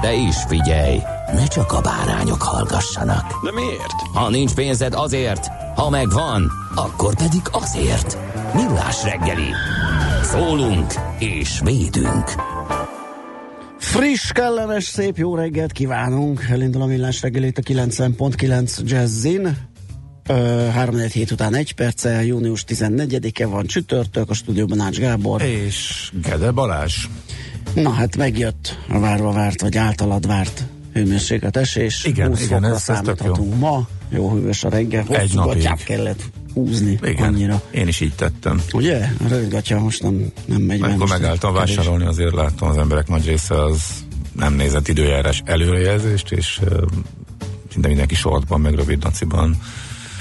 De is figyelj, ne csak a bárányok hallgassanak. De miért? Ha nincs pénzed azért, ha megvan, akkor pedig azért. Millás reggeli. Szólunk és védünk. Friss, kellemes, szép jó reggelt kívánunk. Elindul a millás reggelét a 90.9 Jazzin. 3 hét után egy perccel, június 14-e van csütörtök, a stúdióban Ács Gábor. És Gede Balázs. Na hát megjött a várva várt, vagy általad várt hőmérséklet esés. Igen, 20 igen, ez- ez tök számíthatunk ma. Jó hűvös a reggel. Egy Hosszú gatyát kellett húzni Igen, annyira. én is így tettem. Ugye? A rövid gatya most nem, nem megy. Amikor megálltam vásárolni, azért láttam az emberek nagy része az nem nézett időjárás előrejelzést, és uh, szinte mindenki sortban, meg rövid naciban.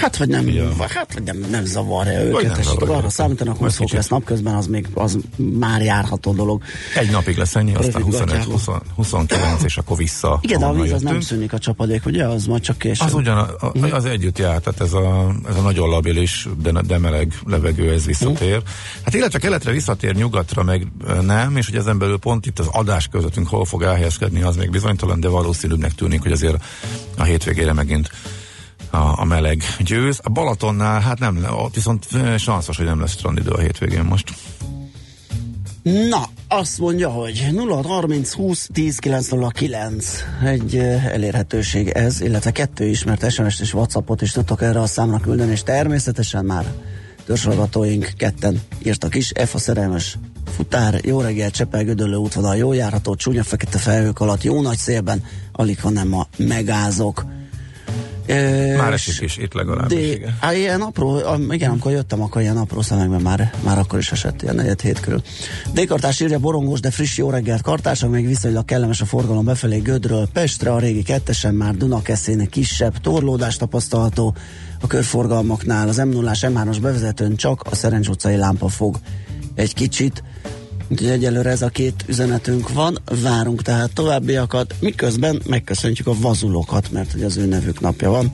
Hát vagy nem, Ja. vagy, hát, vagy nem, nem zavarja őket, nem és zavarja arra számítanak, hogy Vagy fok kicsit. lesz napközben, az még az már járható dolog. Egy napig lesz ennyi, aztán Rövid 21, gatyában. 20, 29, és akkor vissza. Igen, de a víz az nem szűnik a csapadék, ugye? Az majd csak később. Az ugyan, a- a- az együtt jár, tehát ez a, ez a nagyon labilis, de, de meleg levegő, ez visszatér. Hát illetve keletre visszatér, nyugatra meg nem, és hogy ezen belül pont itt az adás közöttünk hol fog elhelyezkedni, az még bizonytalan, de valószínűbbnek tűnik, hogy azért a hétvégére megint a, a meleg győz. A Balatonnál, hát nem, ott viszont sanszos, hogy nem lesz strandidő a hétvégén most. Na, azt mondja, hogy 0 30 20 10 909 egy elérhetőség ez, illetve kettő is, mert SMS-t és Whatsappot is tudtok erre a számra küldeni, és természetesen már törzsragatóink ketten írtak is. F a szerelmes futár, jó reggel, Csepel, Gödöllő útvonal, jó járható, csúnya fekete felhők alatt, jó nagy szélben, alig ha nem a megázok. Már esik is, itt legalábbis. de, igen. á, ilyen apró, igen, amikor jöttem, akkor ilyen apró szemekben már, már akkor is esett, ilyen negyed hét körül. D-kartás írja borongós, de friss jó reggelt kartások, még viszonylag kellemes a forgalom befelé Gödről, Pestre, a régi kettesen már Dunakeszének kisebb torlódás tapasztalható a körforgalmaknál, az m 0 M3-as bevezetőn csak a Szerencs utcai lámpa fog egy kicsit, Úgyhogy egyelőre ez a két üzenetünk van, várunk tehát továbbiakat, miközben megköszöntjük a vazulokat, mert hogy az ő nevük napja van.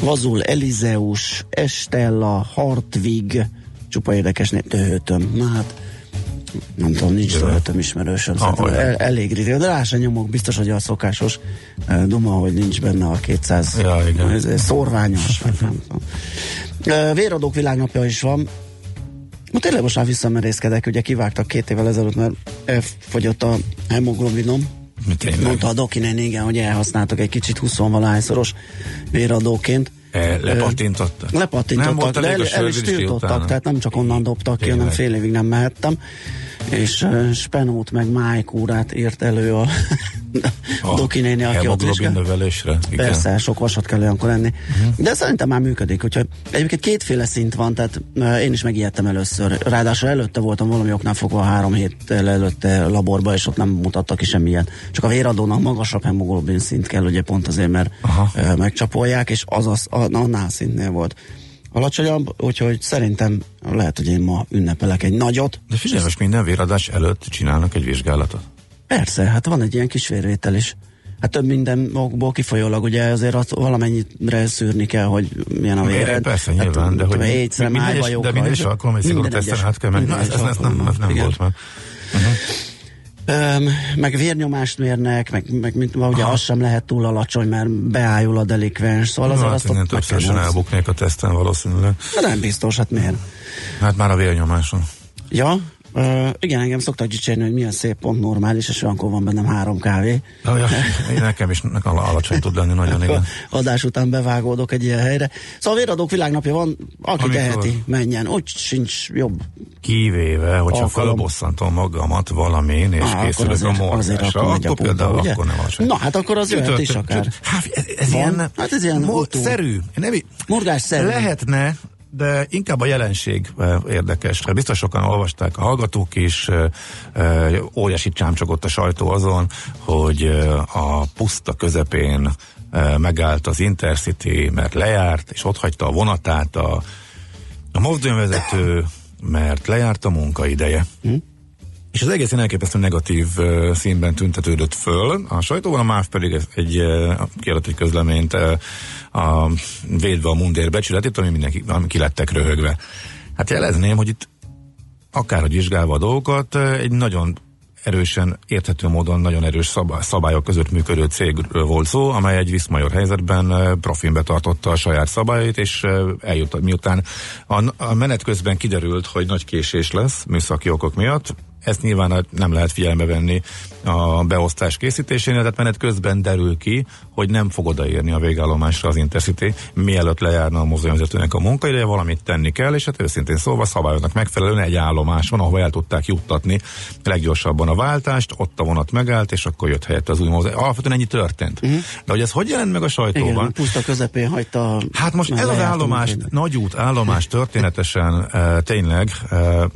Vazul, Elizeus, Estella, Hartvig, csupa érdekes név, Töhötöm. Na hát, nem tudom, nincs. Töhötöm ismerősöm. Ah, Szerintem el, elég ritka, de rá sem nyomok, biztos, hogy a szokásos duma, hogy nincs benne a 200 Ja, igen. ez- szorványos, Véradók világnapja is van, Ma tényleg most már visszamerészkedek, ugye kivágtak két évvel ezelőtt, mert elfogyott a hemoglobinom. Tényleg. Mondta a Doki néni, igen, hogy elhasználtak egy kicsit 20 valahányszoros véradóként. E, lepattintottak? Lepattintottak, Nem volt de el, el is tiltottak, utána? tehát nem csak onnan dobtak ki, hanem fél évig nem mehettem. És Spenót meg májkúrát írt elő a, a Doki néni, aki ott vizsgál. növelésre. Igen. Persze, sok vasat kell olyankor enni. Uh-huh. De szerintem már működik, úgyhogy egyébként kétféle szint van, tehát én is megijedtem először. Ráadásul előtte voltam valami oknál fogva három héttel előtte laborba, és ott nem mutattak ki semmilyen. Csak a véradónak magasabb hemoglobin szint kell, ugye pont azért, mert Aha. megcsapolják, és az, az annál szintnél volt alacsonyabb, úgyhogy szerintem lehet, hogy én ma ünnepelek egy nagyot. De figyelj, most minden véradás előtt csinálnak egy vizsgálatot. Persze, hát van egy ilyen kis vérvétel is. Hát több minden okból kifolyólag, ugye azért azt valamennyire szűrni kell, hogy milyen a véred. Persze, Hát, nyilván, de hogy Éjszre, minden, májbajokra, de minden is alkalom, egy szigorú minden teszten át kell menni. Na, minden ez, ez, nem, nem alkalommal, volt meg. Öm, meg vérnyomást mérnek, meg, meg mint, ugye az sem lehet túl alacsony, mert beájul a delikvens, szóval azért Hát azt többszörösen kell elbuknék a teszten valószínűleg. De nem biztos, hát miért? Hát már a vérnyomáson. Ja, Uh, igen, engem szoktak dicsérni, hogy milyen szép pont normális, és olyankor van bennem három kávé. Ja, nekem is nekem alacsony tud lenni nagyon, igen. Adás után bevágódok egy ilyen helyre. Szóval a véradók világnapja van, aki Amikor- teheti, menjen. Úgy sincs jobb. Kivéve, hogyha Alkalom. felbosszantom magamat valamin, és Á, készülök a azért- azért morgásra, akkor a akkor például ugye? akkor nem alacsony. Na, hát akkor az jöhet is akár. Hát ez, ez ilyen, Hát ez ilyen utó. szerű. Nem, Morgásszerű. Lehetne, de inkább a jelenség érdekes. Hát Biztos sokan olvasták a hallgatók is, óriási csámcsogott a sajtó azon, hogy a puszta közepén megállt az Intercity, mert lejárt, és ott hagyta a vonatát a, a mozdonyvezető, mert lejárt a munkaideje. És az egész ilyen elképesztő negatív uh, színben tüntetődött föl. A sajtóban a MÁV pedig egy uh, kiadott egy közleményt uh, a, védve a mundér becsületét, ami mindenki ami ki lettek röhögve. Hát jelezném, hogy itt akárhogy vizsgálva a dolgokat, egy nagyon erősen, érthető módon nagyon erős szabály, szabályok között működő cégről volt szó, amely egy viszmajor helyzetben profin betartotta a saját szabályait, és uh, eljut, miután a menet közben kiderült, hogy nagy késés lesz műszaki okok miatt, ezt nyilván nem lehet figyelembe venni a beosztás készítésénél, tehát menet közben derül ki, hogy nem fog odaérni a végállomásra az Intercity, mielőtt lejárna a mozdonyvezetőnek a munkaideje, valamit tenni kell, és hát őszintén szólva szabályoknak megfelelően egy állomás van, ahol el tudták juttatni leggyorsabban a váltást, ott a vonat megállt, és akkor jött helyett az új mozdony. Alapvetően ennyi történt. Uh-huh. De hogy ez hogy jelent meg a sajtóban? Igen, puszta közepén hagyta. Hát most ez az állomás, munkaideje. nagyút állomás történetesen e, tényleg e,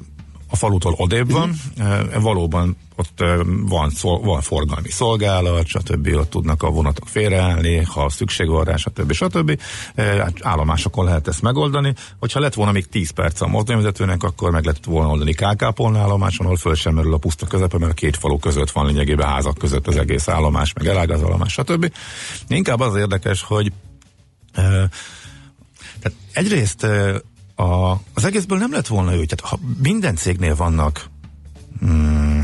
a falutól odébb van, e, valóban ott e, van, szol, van forgalmi szolgálat, stb. ott tudnak a vonatok félreállni, ha szükség van rá, stb. stb. E, hát állomásokon lehet ezt megoldani. Hogyha lett volna még 10 perc a mozdonyvezetőnek, akkor meg lehetett volna oldani KK Polna állomáson, ahol föl sem merül a puszta közepe, mert a két falu között van lényegében házak között az egész állomás, meg elágaz állomás, stb. Inkább az érdekes, hogy tehát egyrészt a, az egészből nem lett volna ő, tehát ha minden cégnél vannak mm,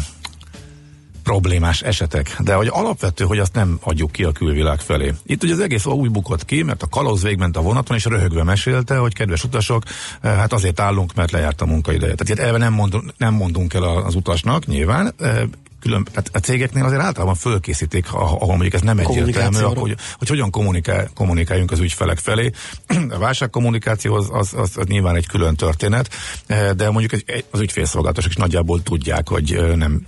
problémás esetek, de hogy alapvető, hogy azt nem adjuk ki a külvilág felé. Itt ugye az egész úgy bukott ki, mert a kalauz végment a vonaton, és röhögve mesélte, hogy kedves utasok, eh, hát azért állunk, mert lejárt a munkaideje. Tehát itt eleve nem, mondunk, nem mondunk el az utasnak, nyilván, eh, külön, tehát a cégeknél azért általában fölkészítik, ah- ahol mondjuk ez nem egyértelmű, akkor, hogy, hogy hogyan kommunikál, kommunikáljunk az ügyfelek felé. A válságkommunikáció az, az, az, az nyilván egy külön történet, de mondjuk egy- az ügyfélszolgálatosok is nagyjából tudják, hogy nem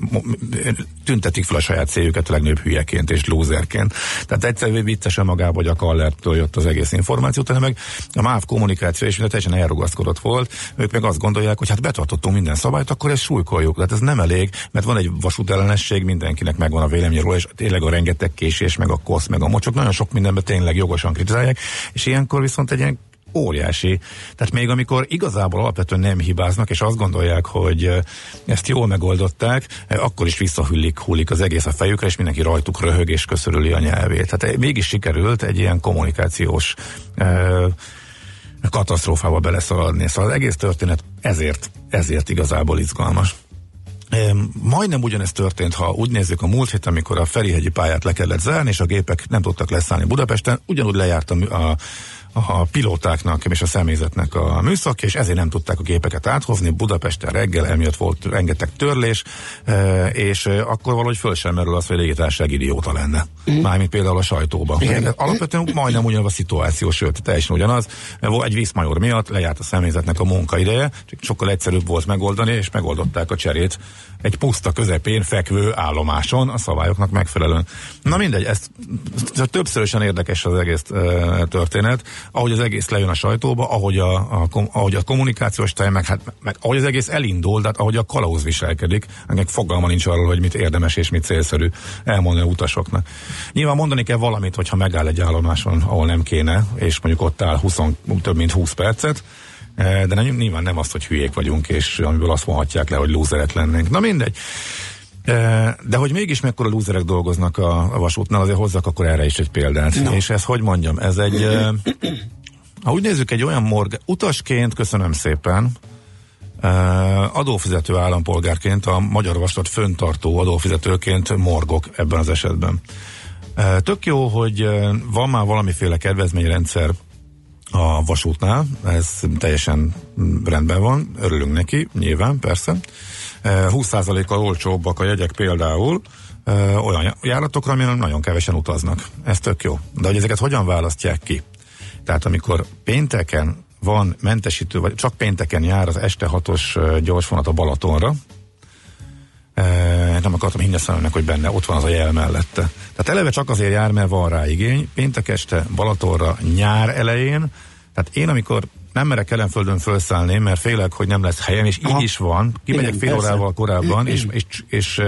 tüntetik fel a saját céljüket a legnagyobb hülyeként és lúzerként. Tehát egyszerűen viccesen magába, hogy a Kallertől jött az egész információ, hanem meg a MÁV kommunikáció minden teljesen elrugaszkodott volt. Ők meg azt gondolják, hogy hát betartottunk minden szabályt, akkor ezt súlykoljuk. Tehát ez nem elég, mert van egy vasútellenesség, mindenkinek megvan a véleménye róla, és tényleg a rengeteg késés, meg a kosz, meg a mocsok, nagyon sok mindenben tényleg jogosan kritizálják, és ilyenkor viszont egy ilyen óriási. Tehát még amikor igazából alapvetően nem hibáznak, és azt gondolják, hogy ezt jól megoldották, akkor is visszahüllik, hullik az egész a fejükre, és mindenki rajtuk röhög és köszörüli a nyelvét. Tehát eh, mégis sikerült egy ilyen kommunikációs katasztrófába beleszaladni. Szóval az egész történet ezért, ezért igazából izgalmas. Em, Majdnem ugyanezt történt, ha úgy nézzük a múlt hét, amikor a Ferihegyi pályát le kellett zárni, és a gépek nem tudtak leszállni Budapesten, ugyanúgy lejárt a, a, a pilótáknak és a személyzetnek a műszak, és ezért nem tudták a gépeket áthozni. Budapesten reggel emiatt volt rengeteg törlés, e, és e, akkor valahogy föl sem merül az, hogy a légitársaság idióta lenne. Mármint például a sajtóban. Alapvetően majdnem ugyanaz a szituáció, sőt, teljesen ugyanaz. Egy vízmajor miatt lejárt a személyzetnek a munkaideje, csak sokkal egyszerűbb volt megoldani, és megoldották a cserét egy puszta közepén fekvő állomáson a szabályoknak megfelelően. Na mindegy, ez ez többszörösen érdekes az egész e, történet, ahogy az egész lejön a sajtóba, ahogy a, a, ahogy a kommunikációs tej, meg, hát, meg ahogy az egész elindul, tehát ahogy a kalauz viselkedik, ennek fogalma nincs arról, hogy mit érdemes és mit célszerű elmondani a utasoknak. Nyilván mondani kell valamit, hogyha megáll egy állomáson, ahol nem kéne, és mondjuk ott áll 20, több mint 20 percet, Eh, de nem, nyilván nem azt, hogy hülyék vagyunk, és amiből azt mondhatják le, hogy lúzerek lennénk. Na mindegy. De hogy mégis mekkora lúzerek dolgoznak a, a vasútnál, azért hozzak akkor erre is egy példát. No. És ez hogy mondjam, ez egy, ha úgy nézzük, egy olyan morg, utasként köszönöm szépen, adófizető állampolgárként, a Magyar Vasút föntartó adófizetőként morgok ebben az esetben. Tök jó, hogy van már valamiféle kedvezményrendszer a vasútnál, ez teljesen mm, rendben van, örülünk neki, nyilván, persze. 20%-kal olcsóbbak a jegyek például, olyan járatokra, amilyen nagyon kevesen utaznak. Ez tök jó. De hogy ezeket hogyan választják ki? Tehát amikor pénteken van mentesítő, vagy csak pénteken jár az este hatos gyorsvonat a Balatonra, nem akartam hinni a hogy benne ott van az a jel mellette. Tehát eleve csak azért jár, mert van rá igény. Péntek este Balatonra nyár elején, tehát én amikor nem merek Kelenföldön felszállni, mert félek, hogy nem lesz helyem, és Aha. így is van. Kimegyek fél persze. órával korábban, és, és, és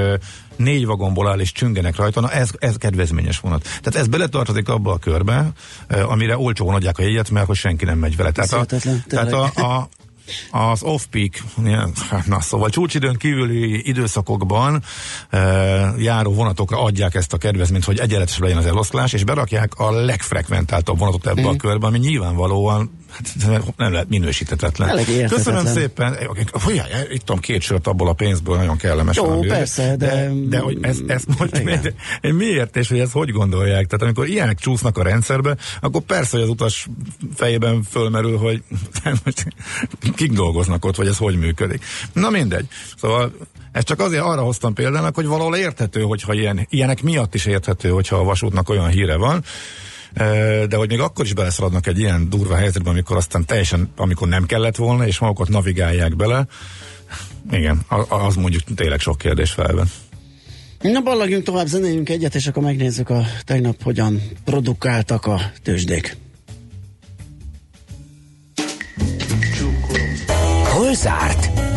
négy vagomból áll, és csüngenek rajta, na ez, ez kedvezményes vonat. Tehát ez beletartozik abba a körbe, amire olcsón adják a jegyet, mert hogy senki nem megy vele. Tehát a, tehát a, a, az off-peak, na szóval csúcsidőn kívüli időszakokban e, járó vonatokra adják ezt a kedvezményt, hogy egyenletes legyen az eloszlás, és berakják a legfrekventáltabb vonatot ebbe mm. a mhm. körbe, ami nyilvánvalóan hát nem lehet minősítetetlen. Köszönöm szépen. Hogyan, ittam két sört abból a pénzből, nagyon kellemes. Jó, valami. persze, de... De, de hogy ez, ez most miért, miért, és hogy ezt hogy gondolják? Tehát amikor ilyenek csúsznak a rendszerbe, akkor persze, hogy az utas fejében fölmerül, hogy most kik dolgoznak ott, vagy ez hogy működik. Na mindegy. Szóval ezt csak azért arra hoztam példának, hogy valahol érthető, hogyha ilyen, ilyenek miatt is érthető, hogyha a vasútnak olyan híre van, de hogy még akkor is beleszaladnak egy ilyen durva helyzetbe, amikor aztán teljesen, amikor nem kellett volna, és magukat navigálják bele, igen, az mondjuk tényleg sok kérdés felben. Na ballagjunk tovább, zenéljünk egyet, és akkor megnézzük a tegnap hogyan produkáltak a tőzsdék. Hol zárt?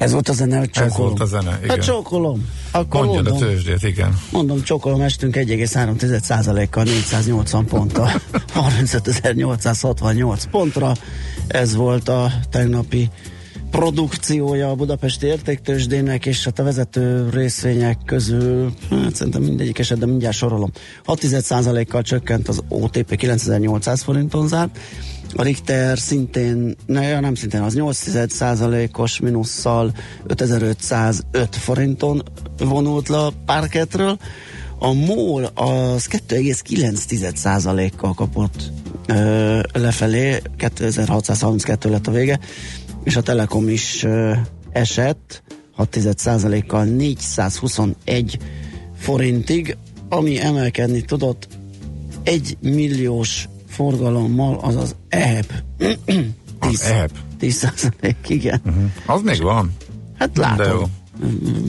Ez volt a zene, hogy csókolom. Ez volt a zene, igen. Hát csókolom. Akkor Mondjad mondom, a tőzsdét, igen. Mondom, csókolom, estünk 1,3%-kal 480 pontra, 35.868 pontra. Ez volt a tegnapi produkciója a Budapesti Értéktősdének, és hát a vezető részvények közül, hát szerintem mindegyik esetben mindjárt sorolom. 6% kal csökkent az OTP 9800 forinton zárt, a Richter szintén, ne, nem szintén, az 8% os minusszal 5505 forinton vonult le a parketről. A MOL az 2,9%-kal kapott ö, lefelé, 2632 lett a vége, és a Telekom is ö, esett 6%-kal 421 forintig, ami emelkedni tudott 1 milliós forgalommal, az az EHEP. 10, EHEP? 10 százalék, igen. Uh-huh. Az még van. Hát látom.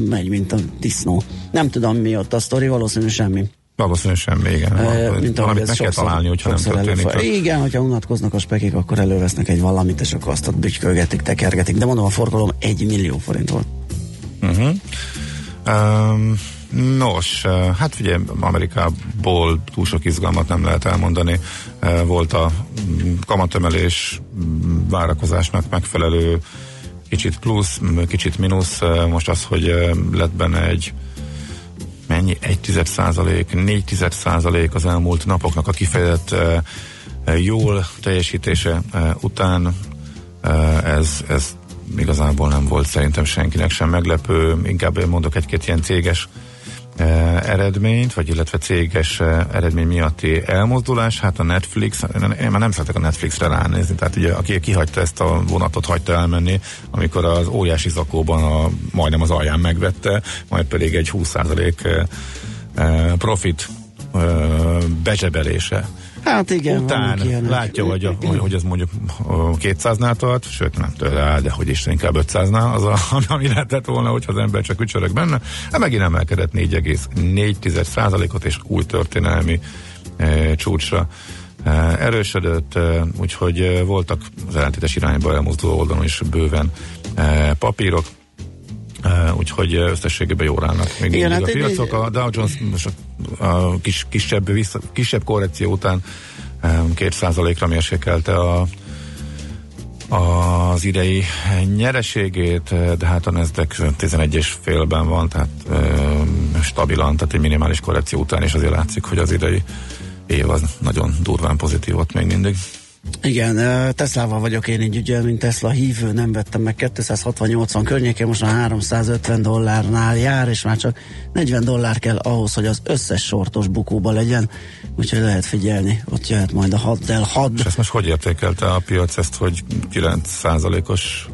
Megy, mint a disznó. Nem tudom mi ott a sztori, valószínűleg semmi. Valószínűleg semmi, igen. E, mint valamit meg kell találni, hogyha nem történik. Előfaj. Igen, hogyha unatkoznak a spekik, akkor elővesznek egy valamit, és akkor azt ott bütykölgetik, tekergetik. De mondom, a forgalom egy millió forint volt. Uh-huh. Um, Nos, eh, hát ugye Amerikából túl sok izgalmat nem lehet elmondani. Eh, volt a mm, kamatemelés mm, várakozásnak megfelelő kicsit plusz, kicsit mínusz. Eh, most az, hogy lett benne egy mennyi? Egy tized százalék, négy tized százalék az elmúlt napoknak a kifejezett jól teljesítése után ez, ez igazából nem volt szerintem senkinek sem meglepő, inkább mondok egy-két ilyen céges eredményt, vagy illetve céges eredmény miatti elmozdulás, hát a Netflix, én már nem szeretek a Netflixre ránézni, tehát ugye aki kihagyta ezt a vonatot, hagyta elmenni, amikor az óriási zakóban a, majdnem az alján megvette, majd pedig egy 20% profit bezsebelése Hát igen. Után látja, hogy, a, hogy ez mondjuk 200-nál tart, sőt nem tőle de hogy is inkább 500-nál, az a, ami lehetett volna, hogyha az ember csak ücsörök benne, hát megint emelkedett 4,4%-ot és új történelmi e, csúcsra e, erősödött, e, úgyhogy e, voltak az ellentétes irányba elmozduló oldalon is bőven e, papírok, Uh, úgyhogy összességében jól állnak még Igen, hát a piacok. A Dow Jones most a, kis, kisebb, vissza, kisebb korrekció után két százalékra mérsékelte a az idei nyereségét, de hát a Nasdaq 11 félben van, tehát e, stabilan, tehát egy minimális korrekció után is azért látszik, hogy az idei év az nagyon durván pozitív ott még mindig. Igen, Teslával vagyok én így, ugye, mint Tesla hívő, nem vettem meg 260-80 környékén, most már 350 dollárnál jár, és már csak 40 dollár kell ahhoz, hogy az összes sortos bukóba legyen, úgyhogy lehet figyelni, ott jöhet majd a haddel had. És ezt most hogy értékelte a piac ezt, hogy 9%-os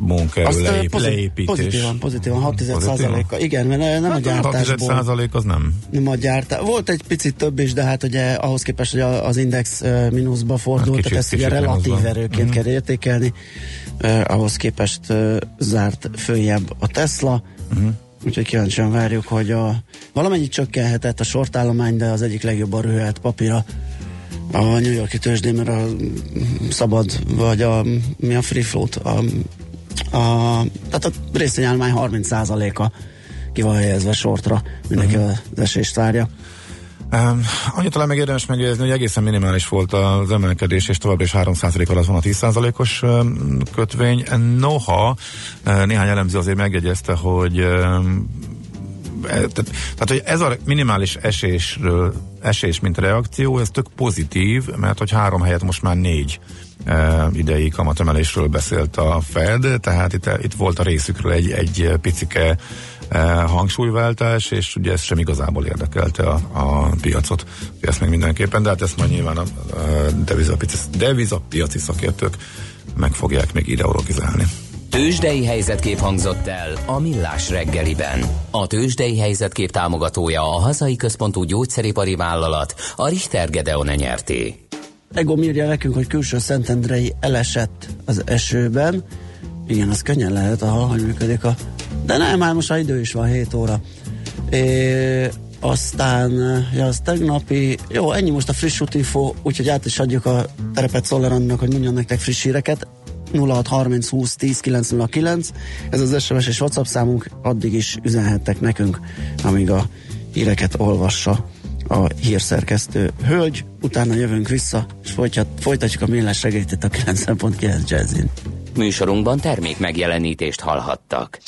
munkaerő Azt, leép, pozit- leépítés? Pozitívan, pozitívan, 6 százaléka. Igen, mert nem a Hát, gyártásból. 6% az nem. Nem a gyártá... Volt egy picit több is, de hát ugye ahhoz képest, hogy a- az index mínuszba fordult, Hát kicsit- tehát ezt ugye kicsit relatív mínuszba. erőként Mhm. kell értékelni. Uh, ahhoz képest uh, zárt följebb a Tesla. Mhm. Úgyhogy kíváncsian várjuk, hogy a, valamennyit csökkenhetett a sortállomány, de az egyik legjobban röhelt papíra a New Yorki tőzsdén, mert a mm, szabad, vagy a, mi a free float, a, a, tehát a részvényállomány 30%-a ki van helyezve sortra, mindenki Mhm. az esést várja. Um, annyit talán meg érdemes megjegyezni, hogy egészen minimális volt az emelkedés, és továbbra is 3% alatt van a 10%-os um, kötvény. Noha néhány elemző azért megjegyezte, hogy um, tehát, tehát, hogy ez a minimális esésről, esés, mint reakció, ez tök pozitív, mert hogy három helyet most már négy e, idei kamatemelésről beszélt a Fed, tehát itt, itt volt a részükről egy, egy picike e, hangsúlyváltás, és ugye ez sem igazából érdekelte a, a piacot. Ezt meg mindenképpen, de hát ezt majd nyilván a, a devizapiaci, devizapiaci szakértők meg fogják még ideologizálni. Tőzsdei helyzetkép hangzott el a Millás reggeliben. A Tőzsdei helyzetkép támogatója a hazai központú gyógyszeripari vállalat, a Richter Gedeon nyerté. Ego írja nekünk, hogy külső Szentendrei elesett az esőben. Igen, az könnyen lehet, a hogy működik a... De nem, már most a idő is van, 7 óra. É, aztán, ja, az tegnapi, jó, ennyi most a friss útinfo, úgyhogy át is adjuk a terepet Szolerannak, hogy mondjon nektek friss híreket. 0630 20 10 909, ez az SMS és WhatsApp számunk, addig is üzenhettek nekünk, amíg a híreket olvassa a hírszerkesztő hölgy, utána jövünk vissza, és folytat, folytatjuk a millás segélyt itt a 90.9 Jazzin. Műsorunkban termék megjelenítést hallhattak.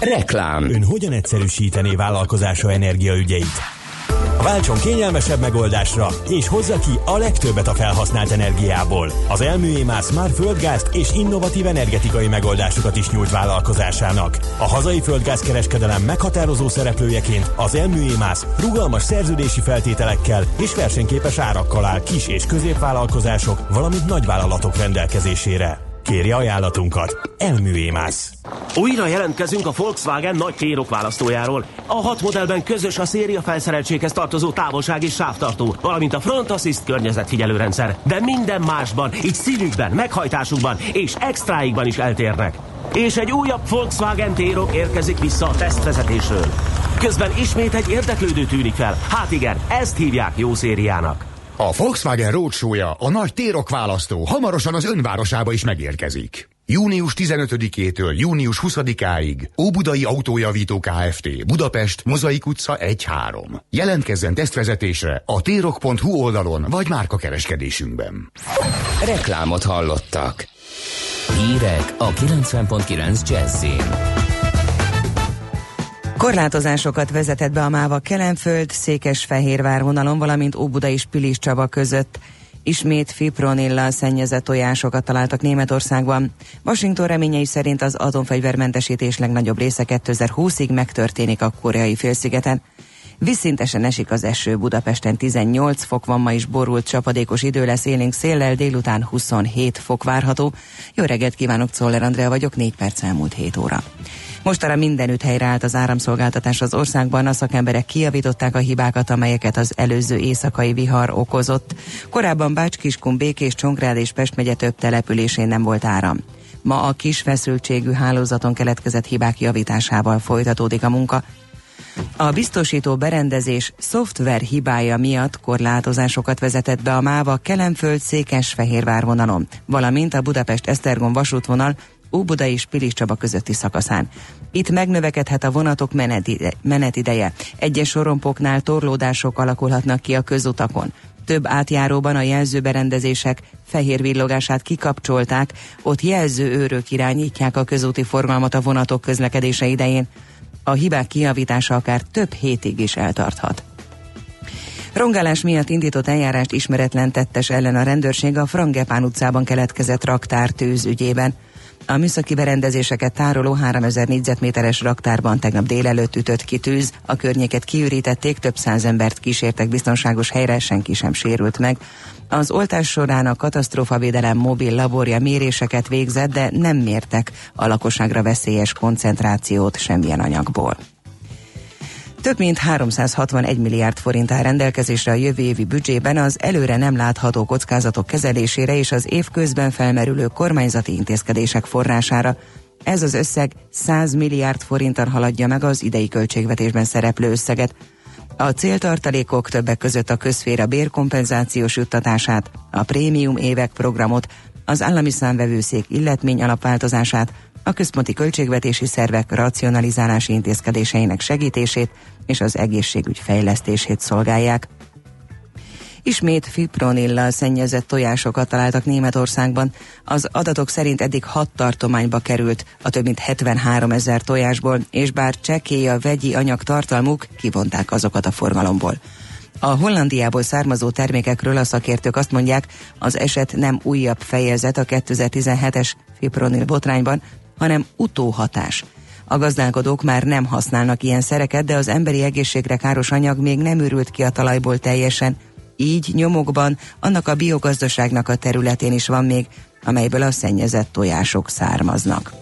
Reklám. Ön hogyan egyszerűsítené vállalkozása energiaügyeit? Váltson kényelmesebb megoldásra, és hozza ki a legtöbbet a felhasznált energiából. Az Elműémász már földgázt és innovatív energetikai megoldásokat is nyújt vállalkozásának. A hazai földgázkereskedelem meghatározó szereplőjeként az Elműémász rugalmas szerződési feltételekkel és versenyképes árakkal áll kis- és középvállalkozások, valamint nagyvállalatok rendelkezésére. Kérje ajánlatunkat! Elműémász! Újra jelentkezünk a Volkswagen nagy térok választójáról. A hat modellben közös a széria felszereltséghez tartozó távolsági sávtartó, valamint a Front Assist környezetfigyelő rendszer. De minden másban, így színükben, meghajtásukban és extráikban is eltérnek. És egy újabb Volkswagen térok érkezik vissza a tesztvezetésről. Közben ismét egy érdeklődő tűnik fel. Hát igen, ezt hívják jó szériának. A Volkswagen Roadshow-ja, a nagy térok választó, hamarosan az önvárosába is megérkezik. Június 15-től június 20-áig Óbudai Autójavító Kft. Budapest, Mozaik utca 1-3. Jelentkezzen tesztvezetésre a térok.hu oldalon vagy márkakereskedésünkben. Reklámot hallottak. Hírek a 90.9 Jazzin. Korlátozásokat vezetett be a MÁVA Kelenföld, Székesfehérvár vonalon, valamint Óbuda és Pilis Csaba között. Ismét fipronillal szennyezett tojásokat találtak Németországban. Washington reményei szerint az atomfegyvermentesítés legnagyobb része 2020-ig megtörténik a koreai félszigeten. Visszintesen esik az eső, Budapesten 18 fok van, ma is borult csapadékos idő lesz élénk széllel, délután 27 fok várható. Jó reggelt kívánok, Czoller Andrea vagyok, 4 perc elmúlt 7 óra. Mostanra mindenütt helyreállt az áramszolgáltatás az országban, a szakemberek kijavították a hibákat, amelyeket az előző éjszakai vihar okozott. Korábban Bács-Kiskun, Békés, Csongrád és Pest megye több településén nem volt áram. Ma a kis feszültségű hálózaton keletkezett hibák javításával folytatódik a munka. A biztosító berendezés szoftver hibája miatt korlátozásokat vezetett be a MÁVA Kelenföld Székesfehérvár vonalon, valamint a Budapest-Esztergom vasútvonal Óbuda és Pilis Csaba közötti szakaszán. Itt megnövekedhet a vonatok menetide, menetideje. Egyes sorompoknál torlódások alakulhatnak ki a közutakon. Több átjáróban a jelzőberendezések fehér villogását kikapcsolták, ott jelzőőrök irányítják a közúti forgalmat a vonatok közlekedése idején. A hibák kijavítása akár több hétig is eltarthat. Rongálás miatt indított eljárást ismeretlen tettes ellen a rendőrség a Frangepán utcában keletkezett raktártűz ügyében. A műszaki berendezéseket tároló 3000 négyzetméteres raktárban tegnap délelőtt ütött ki tűz, a környéket kiürítették, több száz embert kísértek biztonságos helyre, senki sem sérült meg. Az oltás során a katasztrófavédelem mobil laborja méréseket végzett, de nem mértek a lakosságra veszélyes koncentrációt semmilyen anyagból. Több mint 361 milliárd forint áll rendelkezésre a jövő évi büdzsében az előre nem látható kockázatok kezelésére és az év közben felmerülő kormányzati intézkedések forrására. Ez az összeg 100 milliárd forintan haladja meg az idei költségvetésben szereplő összeget. A céltartalékok többek között a közféra bérkompenzációs juttatását, a prémium évek programot, az állami számvevőszék illetmény alapváltozását, a központi költségvetési szervek racionalizálási intézkedéseinek segítését és az egészségügy fejlesztését szolgálják. Ismét fipronillal szennyezett tojásokat találtak Németországban. Az adatok szerint eddig hat tartományba került a több mint 73 ezer tojásból, és bár csekély a vegyi anyag tartalmuk, kivonták azokat a forgalomból. A Hollandiából származó termékekről a szakértők azt mondják, az eset nem újabb fejezet a 2017-es fipronil botrányban, hanem utóhatás. A gazdálkodók már nem használnak ilyen szereket, de az emberi egészségre káros anyag még nem ürült ki a talajból teljesen, így nyomokban annak a biogazdaságnak a területén is van még, amelyből a szennyezett tojások származnak.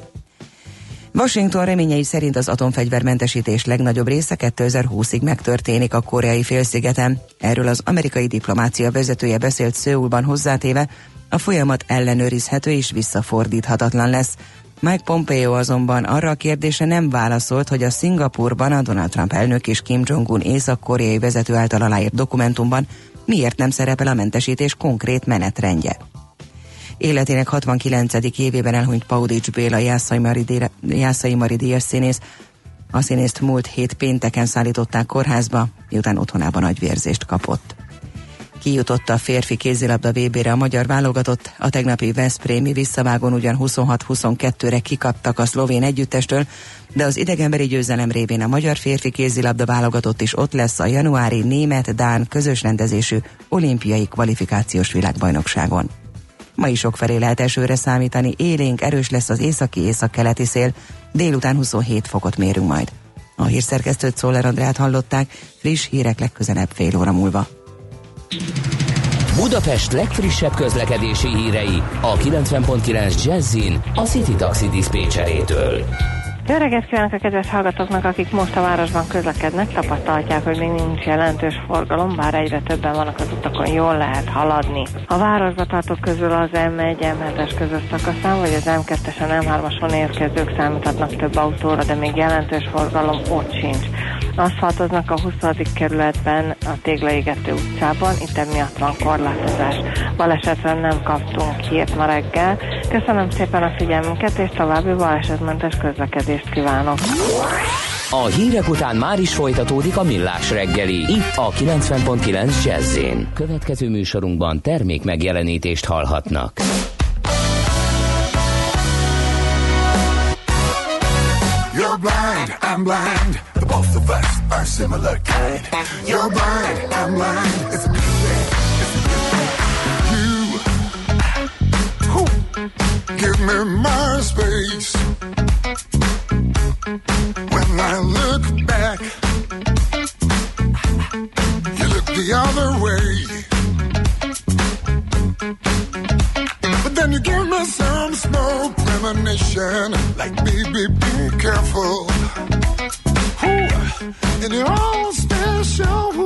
Washington reményei szerint az atomfegyvermentesítés legnagyobb része 2020-ig megtörténik a koreai félszigeten. Erről az amerikai diplomácia vezetője beszélt Szőulban hozzátéve, a folyamat ellenőrizhető és visszafordíthatatlan lesz. Mike Pompeo azonban arra a kérdése nem válaszolt, hogy a Szingapurban a Donald Trump elnök és Kim Jong-un észak-koreai vezető által aláírt dokumentumban miért nem szerepel a mentesítés konkrét menetrendje. Életének 69. évében elhunyt Paudics Béla Jászai Mari díjas színész. A színészt múlt hét pénteken szállították kórházba, miután otthonában agyvérzést kapott. Kijutott a férfi kézilabda VB-re a magyar válogatott, a tegnapi Veszprémi visszavágon ugyan 26-22-re kikaptak a szlovén együttestől, de az idegenberi győzelem révén a magyar férfi kézilabda válogatott is ott lesz a januári német-dán közös rendezésű olimpiai kvalifikációs világbajnokságon. Ma is felé lehet esőre számítani, élénk, erős lesz az északi északkeleti szél, délután 27 fokot mérünk majd. A hírszerkesztőt Szoller Andrát hallották, friss hírek legközelebb fél óra múlva. Budapest legfrissebb közlekedési hírei a 90.9 Jazzin a City Taxi Dispécsejétől. Jó reggelt kívánok a kedves hallgatóknak, akik most a városban közlekednek, tapasztalhatják, hogy még nincs jelentős forgalom, bár egyre többen vannak az utakon, jól lehet haladni. A városba tartók közül az M1, M7-es közös szakaszán, vagy az M2-esen, M3-ason érkezők számíthatnak több autóra, de még jelentős forgalom ott sincs. Aszfaltoznak a 20. kerületben a Téglaégető utcában, itt emiatt van korlátozás. Balesetre nem kaptunk hírt ma reggel. Köszönöm szépen a figyelmünket, és további balesetmentes közlekedést kívánok. A hírek után már is folytatódik a millás reggeli, itt a 90.9 jazz Következő műsorunkban termék megjelenítést hallhatnak. I'm blind. The both of us are similar kind. You're blind, I'm blind. It's a good thing. It's a thing. You whew, give me my space. When I look back, you look the other way. Premonition, like baby, be careful. Ooh, in your own special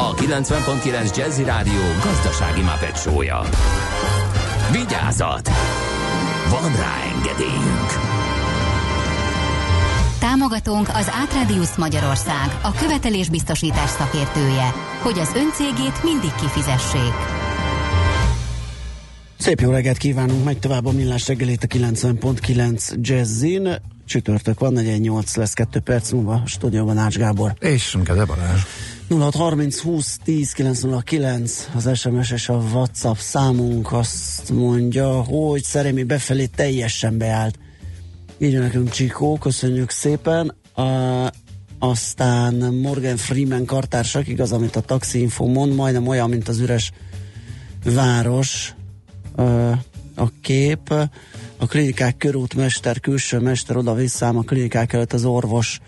a 90.9 Jazzy Rádió gazdasági mapetsója. Vigyázat! Van rá engedélyünk! Támogatónk az Átradius Magyarország, a követelésbiztosítás szakértője, hogy az öncégét mindig kifizessék. Szép jó reggelt kívánunk, megy tovább a millás reggelét a 90.9 Jazzin. Csütörtök van, 48 lesz 2 perc múlva, a stúdióban Ács Gábor. És Kede Balázs. 0630 20 10 909 az SMS és a WhatsApp számunk azt mondja, hogy Szerémi befelé teljesen beállt. Írja nekünk Csikó, köszönjük szépen. A, aztán Morgan Freeman kartársak, igaz, amit a Taxi Info mond, majdnem olyan, mint az üres város a kép. A klinikák körútmester, külső mester oda-visszám a klinikák előtt az orvos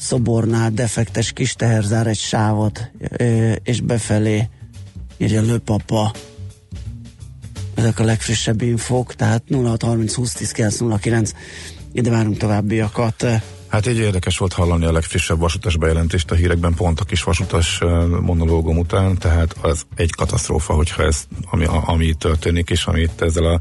szobornál defektes kis teherzár egy sávot, és befelé írja lőpapa. Ezek a legfrissebb infók, tehát 0630 20 10 909. Ide várunk továbbiakat. Hát így érdekes volt hallani a legfrissebb vasutas bejelentést a hírekben pont a kis vasutas monológom után, tehát az egy katasztrófa, hogyha ez, ami, ami történik, és amit ezzel a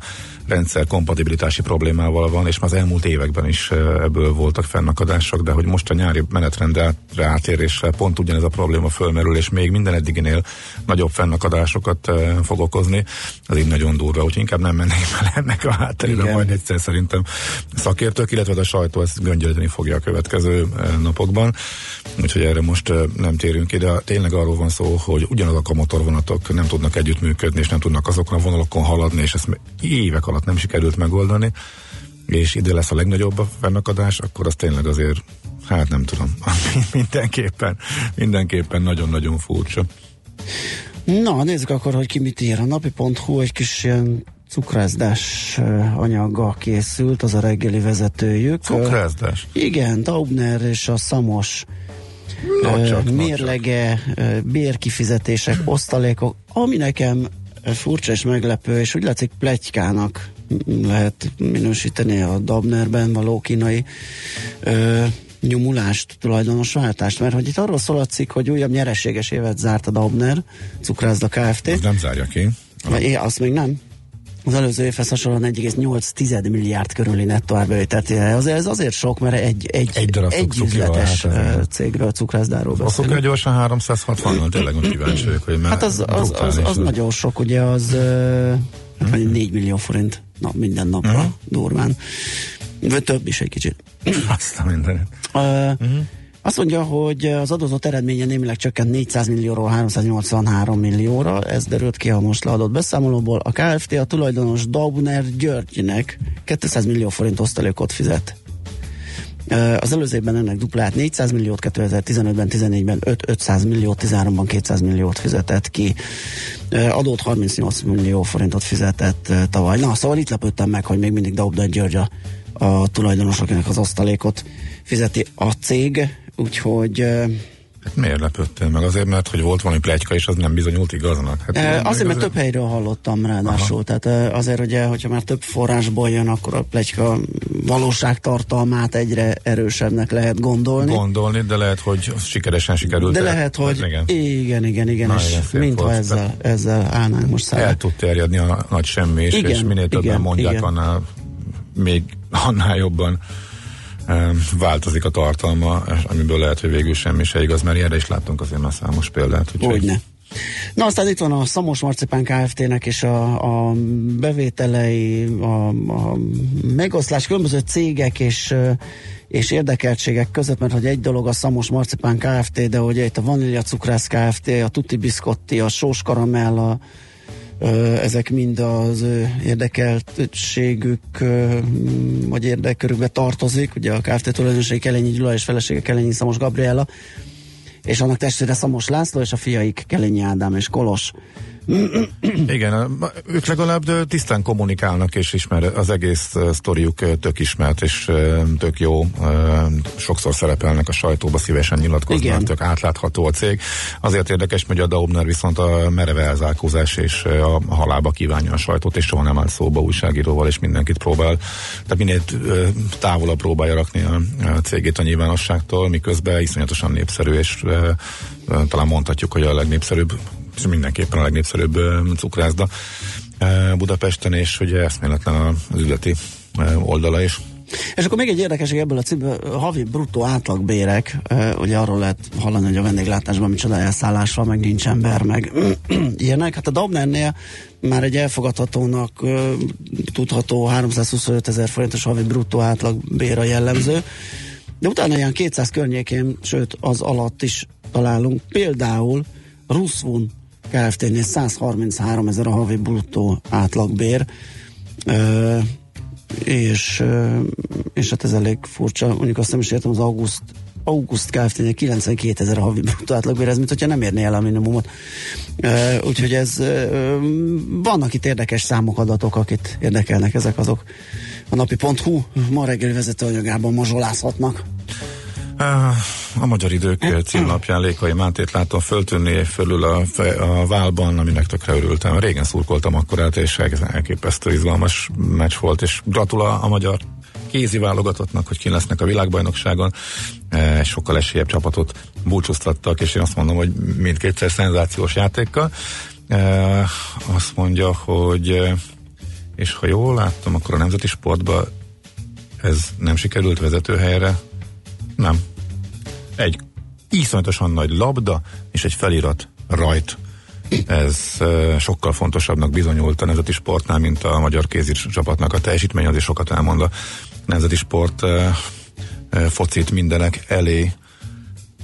rendszer kompatibilitási problémával van, és már az elmúlt években is ebből voltak fennakadások, de hogy most a nyári menetrendre átérésre pont ugyanez a probléma fölmerül, és még minden eddiginél nagyobb fennakadásokat fog okozni, az így nagyon durva, úgyhogy inkább nem mennék bele ennek a hátterére, Igen. majd egyszer szerintem szakértők, illetve a sajtó ezt göngyölíteni fogja a következő napokban. Úgyhogy erre most nem térünk ide. Tényleg arról van szó, hogy ugyanazok a motorvonatok nem tudnak együttműködni, és nem tudnak azokon a vonalokon haladni, és ezt évek alatt nem sikerült megoldani, és ide lesz a legnagyobb a fennakadás, akkor az tényleg azért, hát nem tudom, mindenképpen, mindenképpen nagyon-nagyon furcsa. Na, nézzük akkor, hogy ki mit ír. A napi.hu egy kis ilyen cukrászdás ö, anyaggal készült, az a reggeli vezetőjük. Cukrászdás? Ö, Igen, Daubner és a Szamos Na, csak, na, mérlege, ö, bérkifizetések, osztalékok, ami nekem furcsa és meglepő, és úgy látszik plegykának lehet minősíteni a Dabnerben való kínai ö, nyomulást, tulajdonosváltást, mert hogy itt arról szól a cikk, hogy újabb nyereséges évet zárt a Dabner, cukrászda Kft. Ez nem zárja ki. É, azt még nem. Az előző évhez hasonlóan 1,8 milliárd körüli nettó árbevételt. Az, ez azért sok, mert egy, egy, Egy darab egy üzletes hát cégről, cukrászdáról beszélünk. szokja gyorsan 360 tényleg most kíváncsi vagyok, hogy már Hát az, az, az, az nagyon sok, ugye az uh, hmm. 4 millió forint na, minden napra uh-huh. durván. Vagy több is egy kicsit. Azt a mindenit. Uh, Mhm. Azt mondja, hogy az adózott eredménye némileg csökkent 400 millióról 383 millióra, ez derült ki a most leadott beszámolóból. A KFT a tulajdonos Daubner Györgynek 200 millió forint osztalékot fizet. Az előző évben ennek duplát 400 milliót, 2015-ben, 14-ben 5 500 milliót, 13-ban 200 milliót fizetett ki. Adót 38 millió forintot fizetett tavaly. Na, szóval itt lepődtem meg, hogy még mindig Daubner György a, a tulajdonos, az osztalékot fizeti a cég, úgyhogy Hát miért lepődtél meg? Azért, mert hogy volt valami plegyka, és az nem bizonyult igaznak. Hát, E, azért, mert több helyről hallottam ráadásul. Tehát e, azért, ugye, hogyha már több forrásból jön, akkor a plegyka valóságtartalmát egyre erősebbnek lehet gondolni. gondolni, de lehet, hogy sikeresen sikerült. De el- lehet, hogy Igen. igen, igen, igen, Na, és igen, mintha ezzel, ezzel állnánk most El szállni. tud terjedni a nagy semmi, és, Igen, és minél többen igen, mondják, igen. annál még annál jobban változik a tartalma, amiből lehet, hogy végül semmi se igaz, mert erre is láttunk azért már számos példát. úgyhogy- Hogyne. Na aztán itt van a Szamos Marcipán Kft-nek és a, a bevételei, a, a megoszlás különböző cégek és, és érdekeltségek között, mert hogy egy dolog a Szamos Marcipán Kft, de ugye itt a Vanília Cukrász Kft, a Tutti Biscotti, a Sós Karamell, a, ezek mind az érdekeltségük vagy érdekkörükbe tartozik. Ugye a Kft tulajdonosai Kelényi Gyula és felesége Kelényi Szamos Gabriella, és annak testvére Szamos László, és a fiaik Kelényi Ádám és Kolos. Igen, ők legalább tisztán kommunikálnak, és ismer az egész sztoriuk tök ismert, és tök jó. Sokszor szerepelnek a sajtóba, szívesen nyilatkoznak, Igen. tök átlátható a cég. Azért érdekes, hogy a Daubner viszont a mereve elzárkózás és a halába kívánja a sajtót, és soha nem áll szóba újságíróval, és mindenkit próbál. Tehát minél távolabb próbálja rakni a, cégét a nyilvánosságtól, miközben iszonyatosan népszerű, és talán mondhatjuk, hogy a legnépszerűbb és mindenképpen a legnépszerűbb cukrászda Budapesten, és ugye eszméletlen az üzleti oldala is. És akkor még egy érdekesség ebből a cikkből, havi bruttó átlagbérek, ugye arról lehet hallani, hogy a vendéglátásban micsoda elszállás van, meg nincs ember, meg ilyenek. Hát a Dabnernél már egy elfogadhatónak tudható 325 ezer forintos havi bruttó átlagbér a jellemző, de utána ilyen 200 környékén, sőt az alatt is találunk. Például Ruszvun Kft-nél 133 ezer a havi bruttó átlagbér. Ö, és, ö, és hát ez elég furcsa, mondjuk azt nem is értem, az auguszt August Kft-nél 92 ezer a havi bruttó átlagbér, ez mint hogyha nem érné el a minimumot. Ö, úgyhogy ez ö, vannak itt érdekes számok, adatok, akit érdekelnek ezek azok. A napi.hu ma reggeli vezetőanyagában mazsolázhatnak. A Magyar Idők címlapján Lékai Mátét látom föltűnni fölül a, a válban, aminek tökre örültem. Régen szurkoltam akkor át, és elképesztő izgalmas meccs volt, és gratulál a magyar kézi válogatottnak, hogy ki lesznek a világbajnokságon. E, sokkal esélyebb csapatot búcsúztattak, és én azt mondom, hogy mindkétszer szenzációs játékkal. E, azt mondja, hogy és ha jól láttam, akkor a nemzeti sportban ez nem sikerült vezetőhelyre. Nem. Egy iszonyatosan nagy labda és egy felirat rajt. Ez uh, sokkal fontosabbnak bizonyult a nemzeti sportnál, mint a magyar kézi csapatnak a teljesítmény, azért sokat elmond a nemzeti sport uh, uh, focit mindenek elé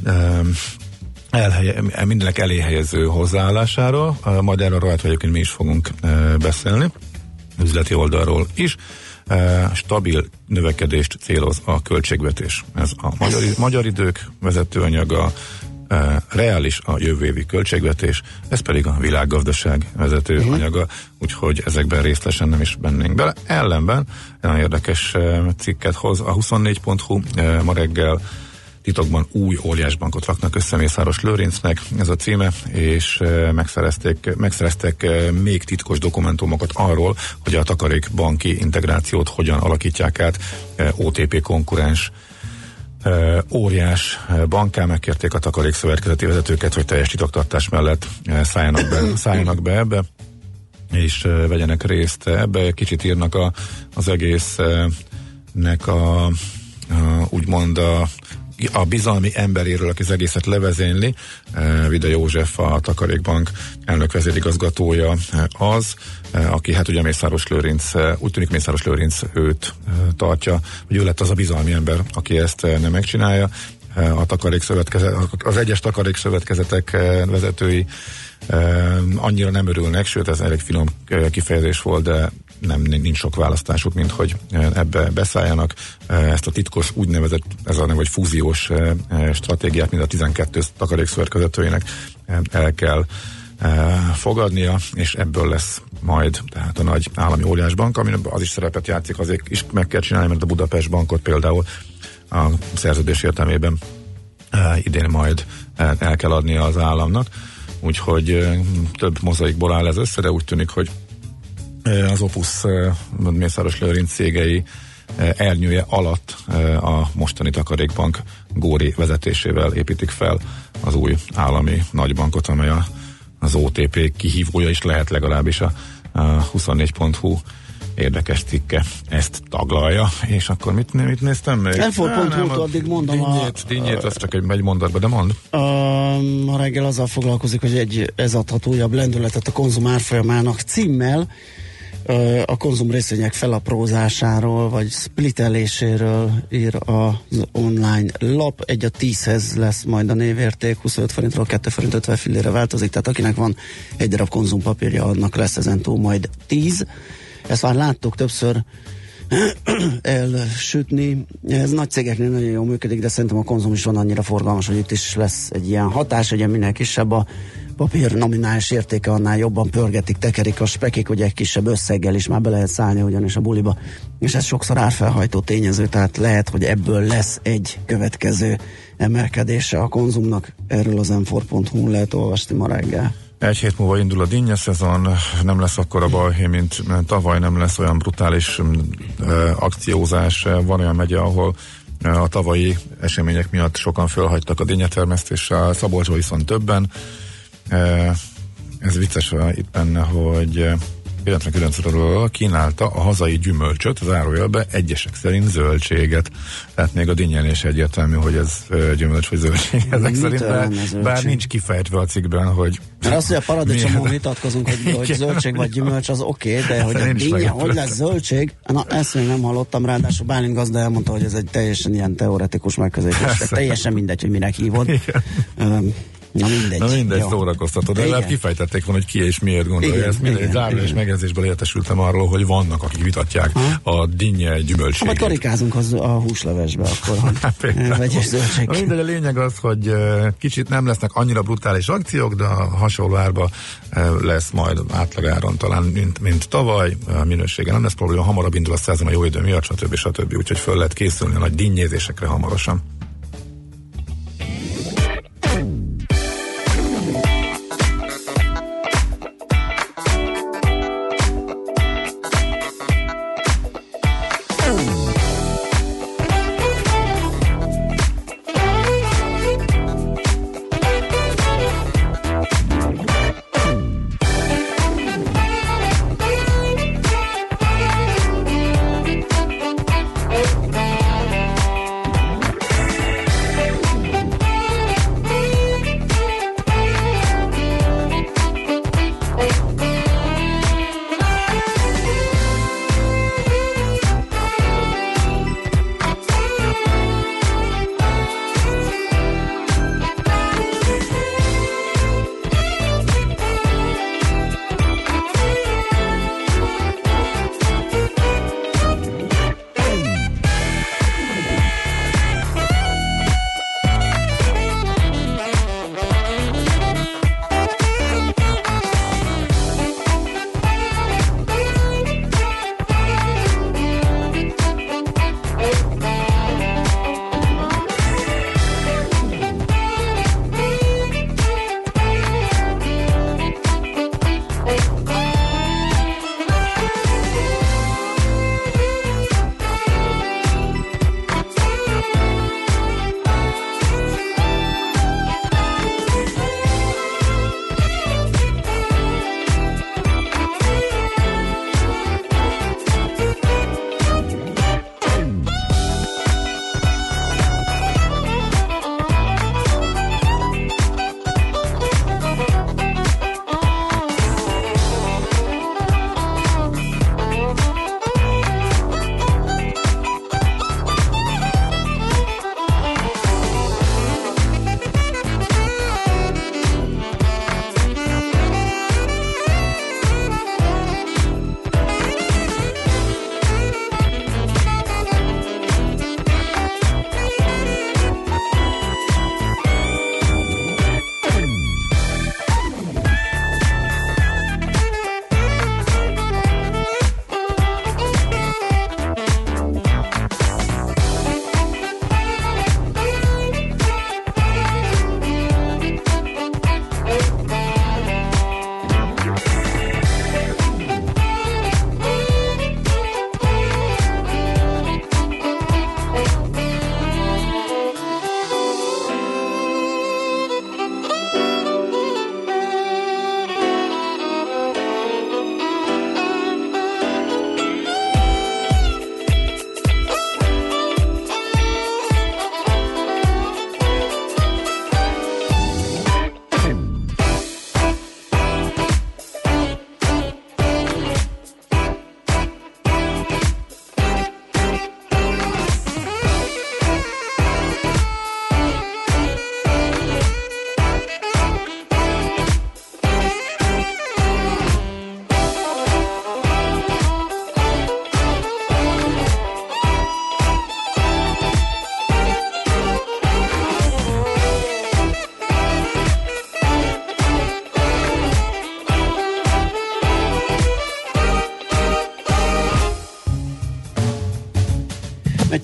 um, elhelye, mindenek elé helyező hozzáállásáról, majd erről rajta egyébként mi is fogunk beszélni, üzleti oldalról is. Uh, stabil növekedést céloz a költségvetés. Ez a magyar, magyar idők vezetőanyaga, uh, reális a jövő évi költségvetés, ez pedig a világgazdaság vezető uh-huh. anyaga, úgyhogy ezekben részletesen nem is bennénk bele. Ellenben nagyon érdekes uh, cikket hoz a 24.hu uh, ma reggel titokban új óriásbankot raknak össze Mészáros Lőrincnek, ez a címe, és e, megszerezték, megszereztek e, még titkos dokumentumokat arról, hogy a takarékbanki integrációt hogyan alakítják át e, OTP konkurens óriás banká megkérték a takarékszövetkezeti vezetőket, hogy teljes titoktartás mellett szálljanak be, szálljanak be ebbe és vegyenek részt ebbe. Kicsit írnak a, az egésznek a, a úgymond a, a bizalmi emberéről, aki az egészet levezényli. Uh, Vida József, a Takarékbank elnök vezérigazgatója az, uh, aki hát ugye Mészáros Lőrinc, úgy tűnik Mészáros Lőrinc őt tartja, hogy ő lett az a bizalmi ember, aki ezt nem megcsinálja. A takarékszövetkezet, az egyes takarékszövetkezetek vezetői annyira nem örülnek, sőt ez egy finom kifejezés volt, de nem, nincs sok választásuk, mint hogy ebbe beszálljanak. Ezt a titkos úgynevezett, ez a vagy fúziós stratégiát, mint a 12 takarékszövetkezetőjének el kell fogadnia, és ebből lesz majd tehát a nagy állami óriásbank, ami az is szerepet játszik, azért is meg kell csinálni, mert a Budapest bankot például a szerződés értelmében idén majd el kell adnia az államnak úgyhogy több mozaikból áll ez össze, de úgy tűnik, hogy az Opus Mészáros Lőrinc cégei ernyője alatt a mostani takarékbank Góri vezetésével építik fel az új állami nagybankot, amely a, az OTP kihívója is lehet legalábbis a, a 24.hu érdekes cikke ezt taglalja, és akkor mit, mit néztem még? Enfor.hu-t addig mondom dinnyét, a... Dinnyét, az csak egy, egy mondatba, de mond. A, a reggel azzal foglalkozik, hogy egy, ez adhat újabb lendületet a konzum árfolyamának címmel, a konzum részvények felaprózásáról, vagy spliteléséről ír az online lap. Egy a tízhez lesz majd a névérték, 25 forintról 2 forint 50 fillére változik, tehát akinek van egy darab konzumpapírja, annak lesz ezen túl majd 10 ezt már láttuk többször elsütni. Ez nagy cégeknél nagyon jól működik, de szerintem a konzum is van annyira forgalmas, hogy itt is lesz egy ilyen hatás, ugye minél kisebb a papír nominális értéke, annál jobban pörgetik, tekerik a spekik, hogy egy kisebb összeggel is már be lehet szállni ugyanis a buliba, és ez sokszor árfelhajtó tényező, tehát lehet, hogy ebből lesz egy következő emelkedése a konzumnak. Erről az m lehet olvasni ma reggel. Egy hét múlva indul a dinnye szezon, nem lesz akkor a balhé, mint tavaly, nem lesz olyan brutális akciózás. Van olyan megye, ahol a tavalyi események miatt sokan fölhagytak a dinnyetermesztéssel, Szabolcsban viszont többen. Ez vicces itt benne, hogy 99 kínálta a hazai gyümölcsöt, az árójelbe egyesek szerint zöldséget. Tehát még a dinnyen egyértelmű, hogy ez gyümölcs vagy zöldség ezek Mit szerint, bár, bár nincs kifejtve a cikkben, hogy mert az, hogy a paradicsomon vitatkozunk, hogy, hogy zöldség vagy gyümölcs, az oké, okay, de hogy a dinnye, hogy lesz zöldség, na ezt még nem hallottam, ráadásul Bálint gazda elmondta, hogy ez egy teljesen ilyen teoretikus megközelítés, teljesen mindegy, hogy minek hívod. Na mindegy. Na mindegy, Jó. szórakoztató. De lehet kifejtették volna, hogy ki és miért gondolja igen, ezt. Mindegy, zárójeles megjegyzésből értesültem arról, hogy vannak, akik vitatják ha? a dinnye gyümölcségét. Hát karikázunk az a húslevesbe akkor, vegyes zöldség. Mindegy, a lényeg az, hogy kicsit nem lesznek annyira brutális akciók, de a hasonló árba lesz majd átlagáron talán, mint, mint tavaly. A minősége nem lesz probléma, hamarabb indul a szezon a jó idő miatt, stb. stb. Úgyhogy föl lehet készülni a nagy dinnyézésekre hamarosan.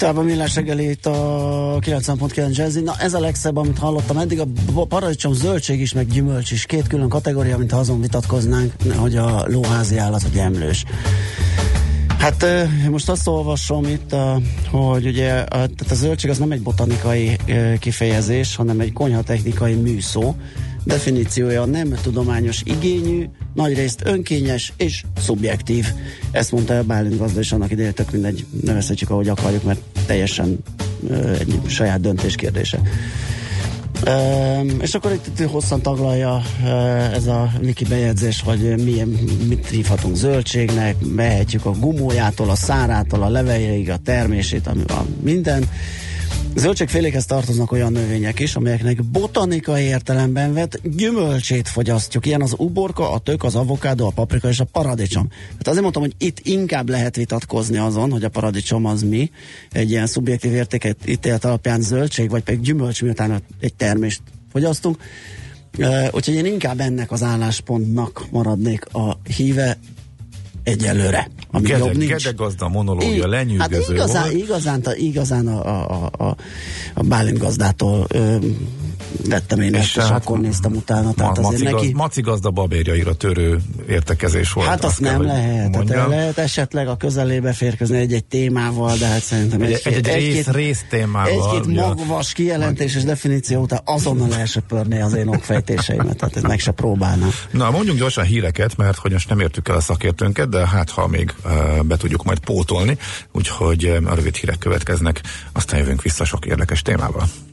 Tovább a millás reggeli itt a 90.9 Jazzy. Na ez a legszebb, amit hallottam eddig. A paradicsom zöldség is, meg gyümölcs is. Két külön kategória, mint ha azon vitatkoznánk, hogy a lóházi állat vagy emlős. Hát most azt olvasom itt, hogy ugye a, tehát a zöldség az nem egy botanikai kifejezés, hanem egy konyhatechnikai műszó. Definíciója nem tudományos igényű, nagyrészt önkényes és szubjektív. Ezt mondta a Bálint gazda, és annak idején tök mindegy, nevezhetjük ahogy akarjuk, mert teljesen egy saját döntés kérdése. És akkor itt, hosszan taglalja ez a Viki bejegyzés, hogy milyen, mit hívhatunk zöldségnek, mehetjük a gumójától, a szárától, a leveléig, a termését, ami van minden. Zöldségfélékhez tartoznak olyan növények is, amelyeknek botanikai értelemben vett gyümölcsét fogyasztjuk. Ilyen az uborka, a tök, az avokádó, a paprika és a paradicsom. Hát azért mondtam, hogy itt inkább lehet vitatkozni azon, hogy a paradicsom az mi, egy ilyen szubjektív értéket ítélet alapján zöldség, vagy pedig gyümölcs, miután egy termést fogyasztunk. Uh, úgyhogy én inkább ennek az álláspontnak maradnék a híve egyelőre. Ami Gede, jobb nincs. Gede gazda monológia lenyűgöző hát igazán, volt. igazán, igazán a, a, a, a, a Bálint gazdától ö, vettem én ezt, és hát akkor néztem utána. Tehát Ma, azért maci, neki... gaz, maci gazda babérjaira törő értekezés volt. Hát azt kell, nem hogy lehet. Mondjam. lehet esetleg a közelébe férkezni egy-egy témával, de hát szerintem Egy- egy, egy- egy rész- rész témával, Egy-két magvas kijelentés és definíció után azonnal elsöpörné az én okfejtéseimet, tehát ez meg se próbálna. Na, mondjunk gyorsan híreket, mert hogy most nem értük el a szakértőnket, de hát ha még uh, be tudjuk majd pótolni, úgyhogy uh, a rövid hírek következnek, aztán jövünk vissza sok érdekes témával.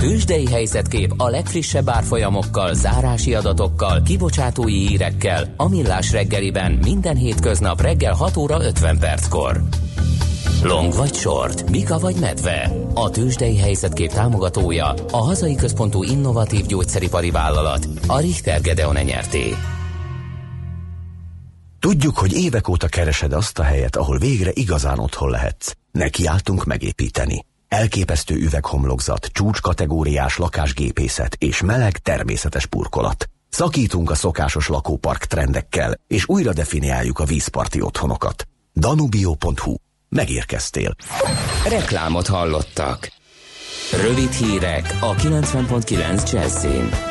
Tőzsdei helyzetkép a legfrissebb árfolyamokkal, zárási adatokkal, kibocsátói hírekkel, a millás reggeliben minden hétköznap reggel 6 óra 50 perckor. Long vagy short, Mika vagy medve. A tőzsdei helyzetkép támogatója a hazai központú innovatív gyógyszeripari vállalat, a Richter Gedeon nyerté. Tudjuk, hogy évek óta keresed azt a helyet, ahol végre igazán otthon lehetsz. Nekiálltunk megépíteni. Elképesztő üveghomlokzat, csúcskategóriás lakásgépészet és meleg természetes burkolat. Szakítunk a szokásos lakópark trendekkel, és újra definiáljuk a vízparti otthonokat. Danubio.hu. Megérkeztél. Reklámot hallottak. Rövid hírek a 90.9 Jazzin.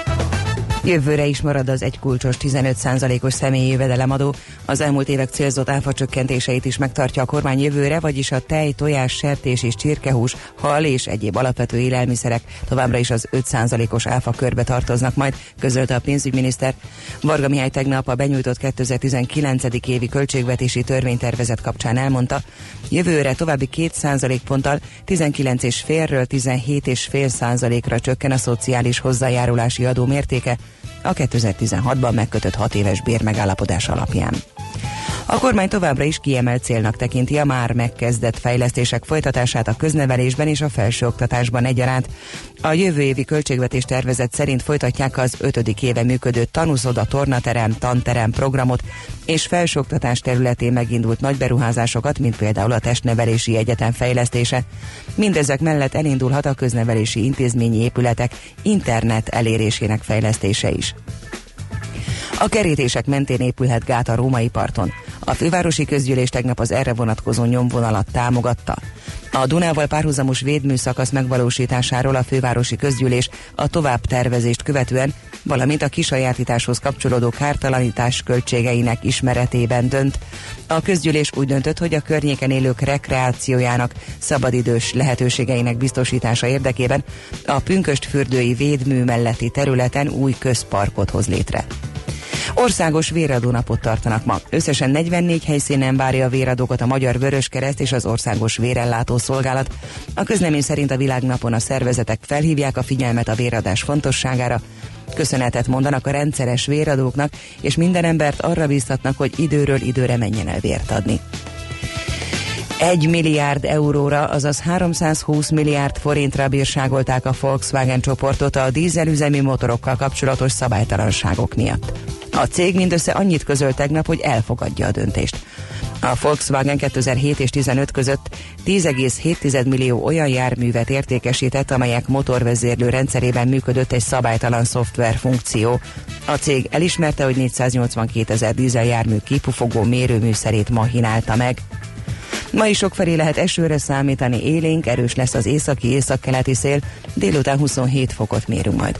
Jövőre is marad az egy kulcsos 15%-os személyi jövedelemadó. Az elmúlt évek célzott áfa csökkentéseit is megtartja a kormány jövőre, vagyis a tej, tojás, sertés és csirkehús, hal és egyéb alapvető élelmiszerek továbbra is az 5%-os áfa körbe tartoznak majd, közölte a pénzügyminiszter. Varga Mihály tegnap a benyújtott 2019. évi költségvetési törvénytervezet kapcsán elmondta, jövőre további 2% ponttal 19,5-ről 17,5%-ra csökken a szociális hozzájárulási adó mértéke, a 2016-ban megkötött 6 éves bérmegállapodás alapján. A kormány továbbra is kiemelt célnak tekinti a már megkezdett fejlesztések folytatását a köznevelésben és a felsőoktatásban egyaránt. A jövő évi költségvetés tervezet szerint folytatják az ötödik éve működő tanúszoda tornaterem, tanterem programot és felsőoktatás területén megindult nagy beruházásokat, mint például a testnevelési egyetem fejlesztése. Mindezek mellett elindulhat a köznevelési intézményi épületek internet elérésének fejlesztése is. A kerítések mentén épülhet gát a római parton. A fővárosi közgyűlés tegnap az erre vonatkozó nyomvonalat támogatta. A Dunával párhuzamos védműszakasz megvalósításáról a fővárosi közgyűlés a tovább tervezést követően, valamint a kisajátításhoz kapcsolódó kártalanítás költségeinek ismeretében dönt. A közgyűlés úgy döntött, hogy a környéken élők rekreációjának, szabadidős lehetőségeinek biztosítása érdekében a Pünköst fürdői védmű melletti területen új közparkot hoz létre. Országos véradó napot tartanak ma. Összesen 44 helyszínen várja a véradókat a Magyar Vöröskereszt és az Országos Vérellátó Szolgálat. A közlemény szerint a világnapon a szervezetek felhívják a figyelmet a véradás fontosságára, köszönetet mondanak a rendszeres véradóknak, és minden embert arra bíztatnak, hogy időről időre menjen el vért adni. 1 milliárd euróra, azaz 320 milliárd forintra bírságolták a Volkswagen csoportot a dízelüzemi motorokkal kapcsolatos szabálytalanságok miatt. A cég mindössze annyit közölt tegnap, hogy elfogadja a döntést. A Volkswagen 2007 és 15 között 10,7 millió olyan járművet értékesített, amelyek motorvezérlő rendszerében működött egy szabálytalan szoftver funkció. A cég elismerte, hogy 482 ezer dízel jármű kipufogó mérőműszerét mahinálta meg. Ma is sokfelé lehet esőre számítani, élénk, erős lesz az északi északkeleti szél, délután 27 fokot mérünk majd.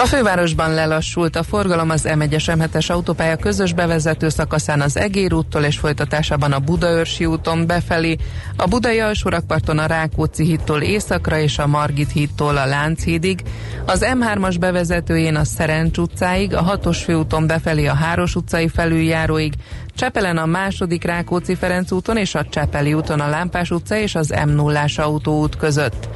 a fővárosban lelassult. A forgalom az M1-es M7-es autópálya közös bevezető szakaszán az Egér úttól és folytatásában a Budaörsi úton befelé, a Budai alsórakparton a Rákóczi hídtól északra és a Margit hídtól a Lánchídig, az M3-as bevezetőjén a Szerencs utcáig, a 6-os főúton befelé a Háros utcai felüljáróig, Csepelen a második Rákóczi Ferenc úton és a Csepeli úton a Lámpás utca és az m 0 autóút között.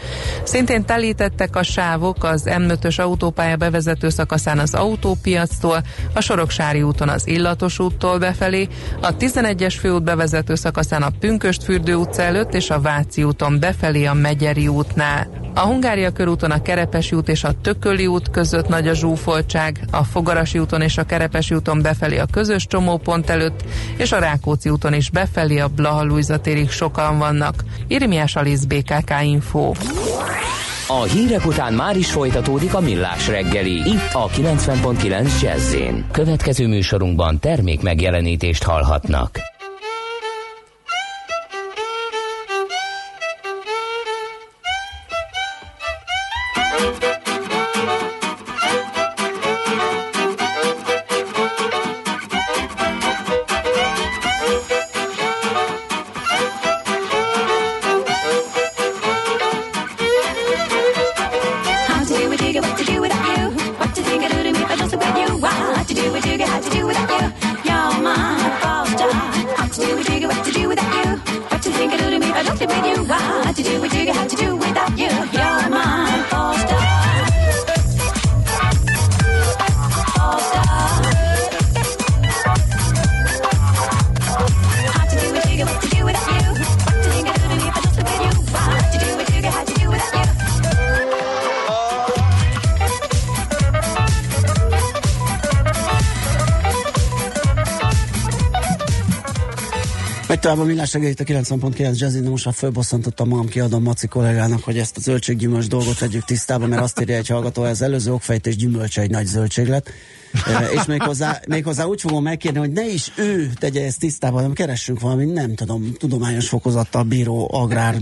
Szintén telítettek a sávok az M5-ös autópálya bevezető szakaszán az autópiactól, a Soroksári úton az Illatos úttól befelé, a 11-es főút bevezető szakaszán a Pünköstfürdő utca előtt és a Váci úton befelé a Megyeri útnál. A Hungária körúton a Kerepesi út és a Tököli út között nagy a zsúfoltság, a Fogarasi úton és a Kerepesi úton befelé a közös csomópont előtt, és a Rákóczi úton is befelé a Blaha térig sokan vannak. Irmiás Alisz BKK Info. A hírek után már is folytatódik a millás reggeli, itt a 90.9 jazz Következő műsorunkban termék megjelenítést hallhatnak. Tovább a millás segít a 90.9 Jazzy, de most már fölbosszantottam magam, kiadom Maci kollégának, hogy ezt a zöldséggyümölcs dolgot vegyük tisztába, mert azt írja egy hallgató, az előző okfejtés gyümölcse egy nagy zöldség lett és még hozzá, még hozzá úgy fogom megkérni, hogy ne is ő tegye ezt tisztában, hanem keressünk valami, nem tudom, tudományos fokozattal bíró, agrár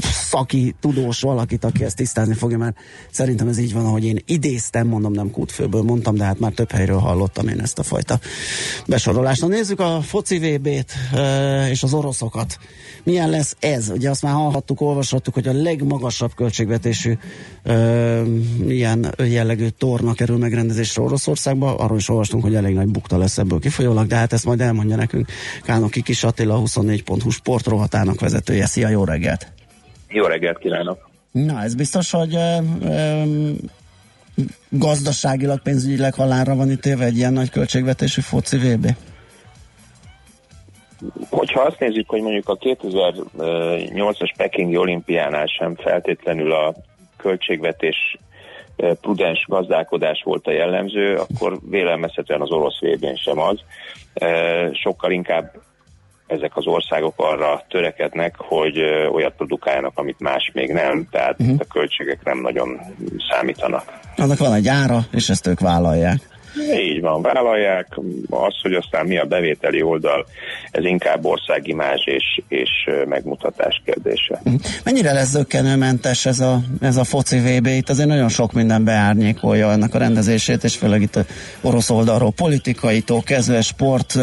szaki, tudós valakit, aki ezt tisztázni fogja, mert szerintem ez így van, ahogy én idéztem, mondom, nem kútfőből mondtam, de hát már több helyről hallottam én ezt a fajta besorolást. Na nézzük a foci VB-t és az oroszokat. Milyen lesz ez? Ugye azt már hallhattuk, olvashattuk, hogy a legmagasabb költségvetésű ilyen jellegű torna kerül megrendezésre Oroszországba. Arról is olvastunk, hogy elég nagy bukta lesz ebből kifolyólag, de hát ezt majd elmondja nekünk Kánoki Kis Attila, 24.hu sportrohatának vezetője. Szia, jó reggelt! Jó reggelt kívánok! Na, ez biztos, hogy ö, ö, gazdaságilag, pénzügyileg halálra van itt éve egy ilyen nagy költségvetésű foci VB? Hogyha azt nézzük, hogy mondjuk a 2008-as Pekingi olimpiánál sem feltétlenül a költségvetés prudens gazdálkodás volt a jellemző, akkor vélelmezhetően az orosz vb sem az. Sokkal inkább ezek az országok arra törekednek, hogy olyat produkáljanak, amit más még nem, tehát uh-huh. a költségek nem nagyon számítanak. Annak van egy ára, és ezt ők vállalják. Így van, vállalják. Az, hogy aztán mi a bevételi oldal, ez inkább országimázs és, és megmutatás kérdése. Mhm. Mennyire lesz zöggenőmentes ez a, ez a foci VB? Itt azért nagyon sok minden beárnyékolja ennek a rendezését, és főleg itt a orosz oldalról, politikaitól kezdve sport,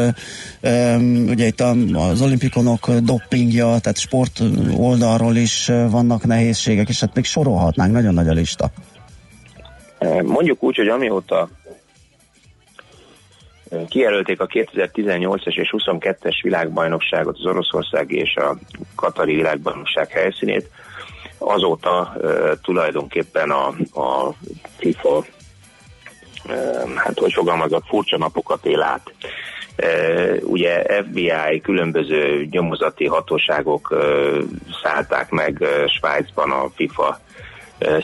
ugye itt az olimpikonok doppingja, tehát sport oldalról is vannak nehézségek, és hát még sorolhatnánk, nagyon nagy a lista. Mondjuk úgy, hogy amióta Kijelölték a 2018-es és 22-es világbajnokságot, az Oroszországi és a Katari világbajnokság helyszínét. Azóta uh, tulajdonképpen a, a FIFA, uh, hát hogy fogalmazott, furcsa napokat él át. Uh, ugye FBI, különböző nyomozati hatóságok uh, szállták meg Svájcban a FIFA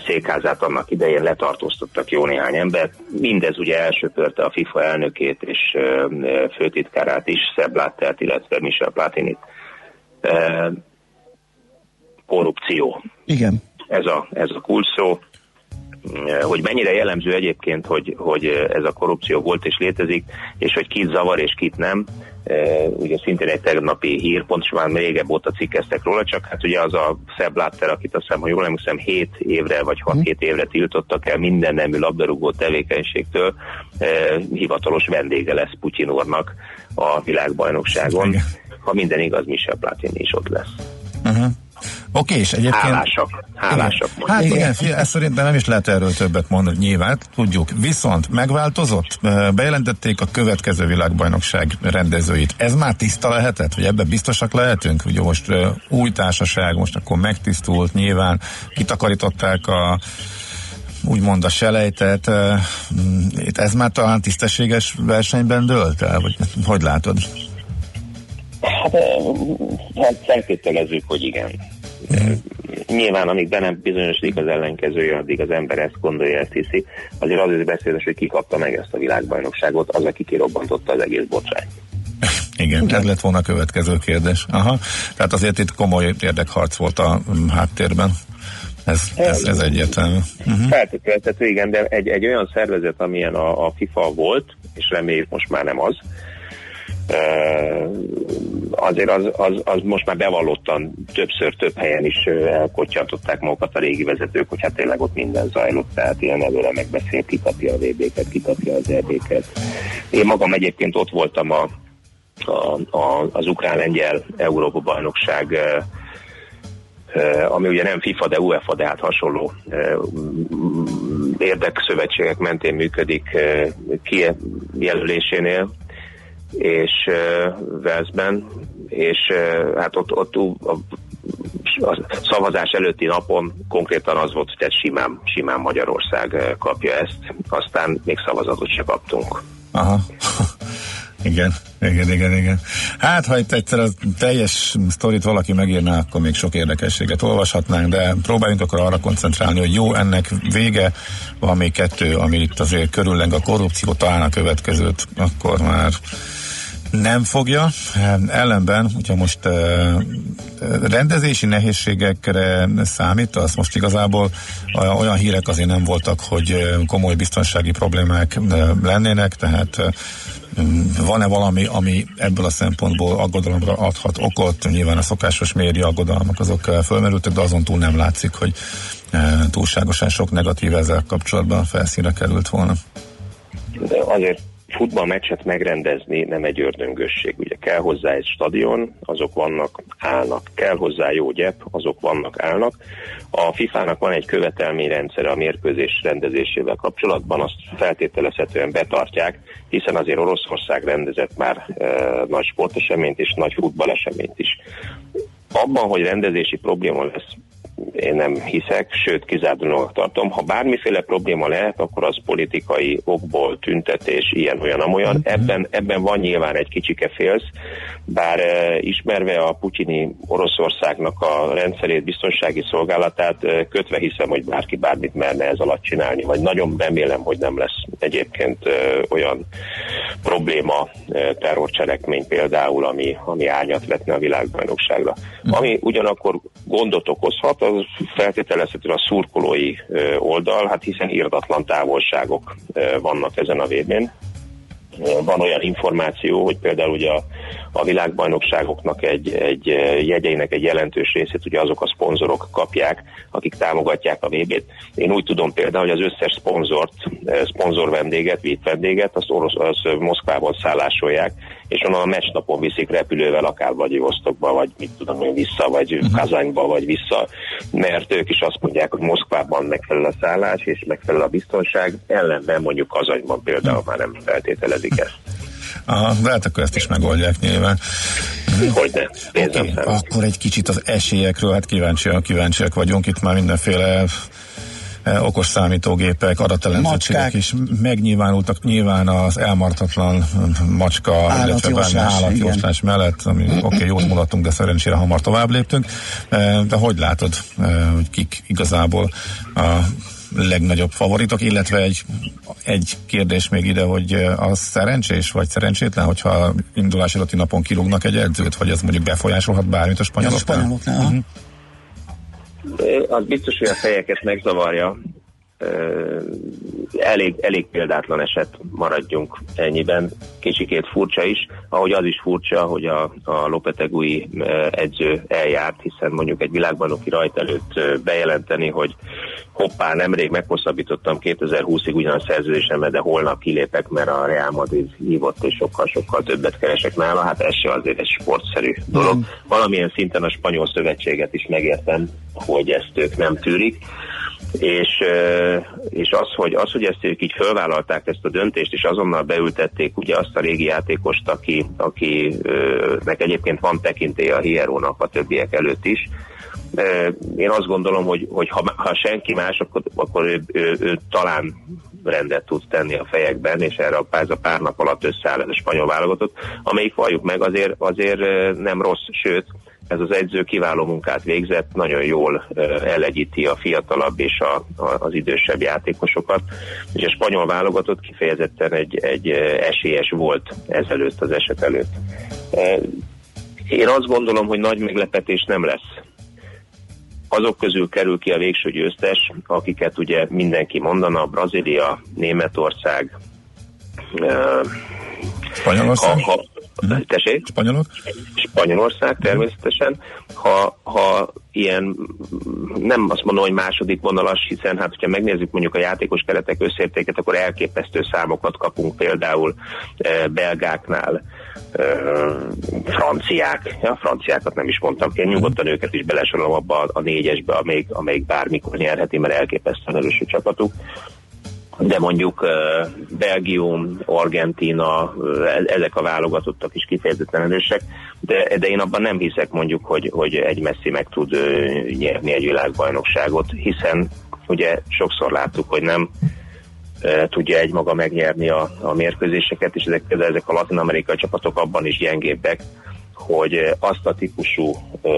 székházát annak idején letartóztattak jó néhány embert. Mindez ugye elsöpörte a FIFA elnökét és főtitkárát is, Szebb Láttert, illetve Michel Platinit. Korrupció. Igen. Ez a, ez a kulcs szó. Hogy mennyire jellemző egyébként, hogy, hogy ez a korrupció volt és létezik, és hogy kit zavar és kit nem, ugye szintén egy tegnapi hír, pontosan már régebb óta cikkeztek róla, csak hát ugye az a Szebb Látter, akit azt hiszem, ha jól emlékszem, 7 évre vagy 6-7 mhm. évre tiltottak el minden nemű labdarúgó tevékenységtől, hivatalos vendége lesz Putyin úrnak a világbajnokságon. Ha minden igaz, Michel Platini is ott lesz. Uh-huh. Oké, és egyébként... Hálásak. Hálásak. Igen. Hát igen, igen ezt szerintem nem is lehet erről többet mondani, nyilván, tudjuk. Viszont megváltozott, bejelentették a következő világbajnokság rendezőit. Ez már tiszta lehetett, hogy ebben biztosak lehetünk? Ugye most új társaság, most akkor megtisztult, nyilván kitakarították a úgymond a selejtet, ez már talán tisztességes versenyben dőlt el, vagy hogy látod? Hát, hát feltételezzük, hogy igen. Mm. Nyilván, amíg be nem bizonyosodik az ellenkezője, addig az ember ezt gondolja, ezt hiszi. Azért azért beszédes, hogy ki kapta meg ezt a világbajnokságot, az, aki kirobbantotta az egész botrányt. Igen, ez lett volna a következő kérdés. Aha. Tehát azért itt komoly érdekharc volt a háttérben. Ez, ez, ez egyértelmű. Uh-huh. Feltételezhető, igen, de egy, egy olyan szervezet, amilyen a, a FIFA volt, és reméljük most már nem az, azért az, az, az most már bevallottan többször több helyen is elkottyantották magukat a régi vezetők, hogy hát tényleg ott minden zajlott, tehát ilyen előre megbeszélt, kikapja a VB-ket, kikapja az EB-ket. Én magam egyébként ott voltam a, a, a, az ukrán-lengyel Európa bajnokság ami ugye nem FIFA, de UEFA, de hát hasonló érdekszövetségek mentén működik kijelölésénél és Velszben, és hát ott, ott a, a szavazás előtti napon konkrétan az volt, hogy simán, simán Magyarország kapja ezt, aztán még szavazatot se kaptunk. Aha. Igen, igen, igen, igen. Hát, ha itt egyszer a teljes sztorit valaki megírná, akkor még sok érdekességet olvashatnánk, de próbáljunk akkor arra koncentrálni, hogy jó, ennek vége, van még kettő, ami itt azért körülleng a korrupció, talán a következőt, akkor már nem fogja. Ellenben, hogyha most rendezési nehézségekre számít, az most igazából olyan hírek azért nem voltak, hogy komoly biztonsági problémák lennének, tehát van-e valami, ami ebből a szempontból aggodalomra adhat okot? Nyilván a szokásos média aggodalmak azok fölmerültek, de azon túl nem látszik, hogy túlságosan sok negatív ezzel kapcsolatban felszínre került volna. De azért futballmeccset megrendezni nem egy ördöngösség. Ugye kell hozzá egy stadion, azok vannak, állnak. Kell hozzá jó gyep, azok vannak, állnak. A FIFA-nak van egy követelményrendszer a mérkőzés rendezésével kapcsolatban, azt feltételezhetően betartják, hiszen azért Oroszország rendezett már e, nagy sporteseményt és nagy futballeseményt is. Abban, hogy rendezési probléma lesz, én nem hiszek, sőt kizárólag tartom. Ha bármiféle probléma lehet, akkor az politikai okból tüntetés, ilyen, olyan, amolyan. Mm-hmm. Ebben, ebben van nyilván egy kicsike félsz, bár e, ismerve a putyini Oroszországnak a rendszerét, biztonsági szolgálatát, e, kötve hiszem, hogy bárki bármit merne ez alatt csinálni, vagy nagyon remélem, hogy nem lesz egyébként e, olyan probléma, e, terrorcselekmény például, ami, ami árnyat vetne a világbajnokságra. Mm. Ami ugyanakkor gondot okozhat, az feltételezhetően a szurkolói oldal, hát hiszen írdatlan távolságok vannak ezen a vb van olyan információ, hogy például ugye a, a világbajnokságoknak egy, egy jegyeinek egy jelentős részét ugye azok a szponzorok kapják, akik támogatják a VB-t. Én úgy tudom például, hogy az összes szponzort, szponzor vendéget, vít vendéget, azt, orosz, azt Moszkvában szállásolják, és onnan a meccsnapon viszik repülővel akár Osztokba, vagy mit tudom én vissza, vagy uh-huh. Kazányba, vagy vissza, mert ők is azt mondják, hogy Moszkvában megfelel a szállás, és megfelel a biztonság, ellenben mondjuk Kazanyban például már nem feltételezik ezt. Aha, de hát akkor ezt is megoldják nyilván. Hogy ne, pénzem Oké, okay, akkor egy kicsit az esélyekről, hát kíváncsiak, kíváncsiak vagyunk, itt már mindenféle okos számítógépek, adatelemzettségek Macskák. is megnyilvánultak nyilván az elmartatlan macska, illetve Állatjóslás, benne állatjóslás mellett, ami oké, okay, jót mulattunk, de szerencsére hamar tovább léptünk. Eh, De hogy látod, eh, hogy kik igazából a legnagyobb favoritok, illetve egy, egy kérdés még ide, hogy az szerencsés vagy szerencsétlen, hogyha indulás előtti napon kirúgnak egy edzőt, vagy ez mondjuk befolyásolhat bármit a A spanyoloknál? spanyoloknál. Az biztos, hogy a fejeket megzavarja. Elég, elég példátlan eset maradjunk ennyiben. Kicsikét furcsa is, ahogy az is furcsa, hogy a, a Lopetegui edző eljárt, hiszen mondjuk egy világbajnoki rajt előtt bejelenteni, hogy hoppá, nemrég meghosszabbítottam 2020-ig ugyan a szerződésemet, de holnap kilépek, mert a Real Madrid hívott, és sokkal-sokkal többet keresek nála. Hát ez se azért egy sportszerű dolog. Valamilyen szinten a spanyol szövetséget is megértem, hogy ezt ők nem tűrik és, és az, hogy, az, hogy ezt ők így fölvállalták ezt a döntést, és azonnal beültették ugye azt a régi játékost, aki, akinek egyébként van tekintélye a Hierónak a többiek előtt is, én azt gondolom, hogy, hogy ha, ha senki más, akkor, akkor ő, ő, ő talán rendet tud tenni a fejekben, és erre a pár, a pár nap alatt összeáll ez a spanyol válogatott, amelyik valljuk meg azért, azért nem rossz, sőt, ez az edző kiváló munkát végzett, nagyon jól elegyíti a fiatalabb és a, a, az idősebb játékosokat, és a spanyol válogatott kifejezetten egy, egy esélyes volt ezelőtt, az eset előtt. Én azt gondolom, hogy nagy meglepetés nem lesz azok közül kerül ki a végső győztes, akiket ugye mindenki mondana, Brazília, Németország, Spanyolország? Ha, ha, tessék? Spanyolok? Spanyolország természetesen. Ha, ha ilyen, nem azt mondom, hogy második vonalas, hiszen hát, hogyha megnézzük mondjuk a játékos keretek összértéket, akkor elképesztő számokat kapunk például e, belgáknál, e, franciák, ja, franciákat nem is mondtam ki, nyugodtan őket is belesorolom abba a, a négyesbe, amelyik, amelyik bármikor nyerheti, mert elképesztően erős a csapatuk de mondjuk Belgium, Argentina, uh, ezek a válogatottak is kifejezetten erősek, de, de én abban nem hiszek mondjuk, hogy, hogy egy messzi meg tud nyerni egy világbajnokságot, hiszen ugye sokszor láttuk, hogy nem tudja egy maga megnyerni a, a mérkőzéseket, és ezek, ezek a latin-amerikai csapatok abban is gyengébbek, hogy eh, azt a típusú ö,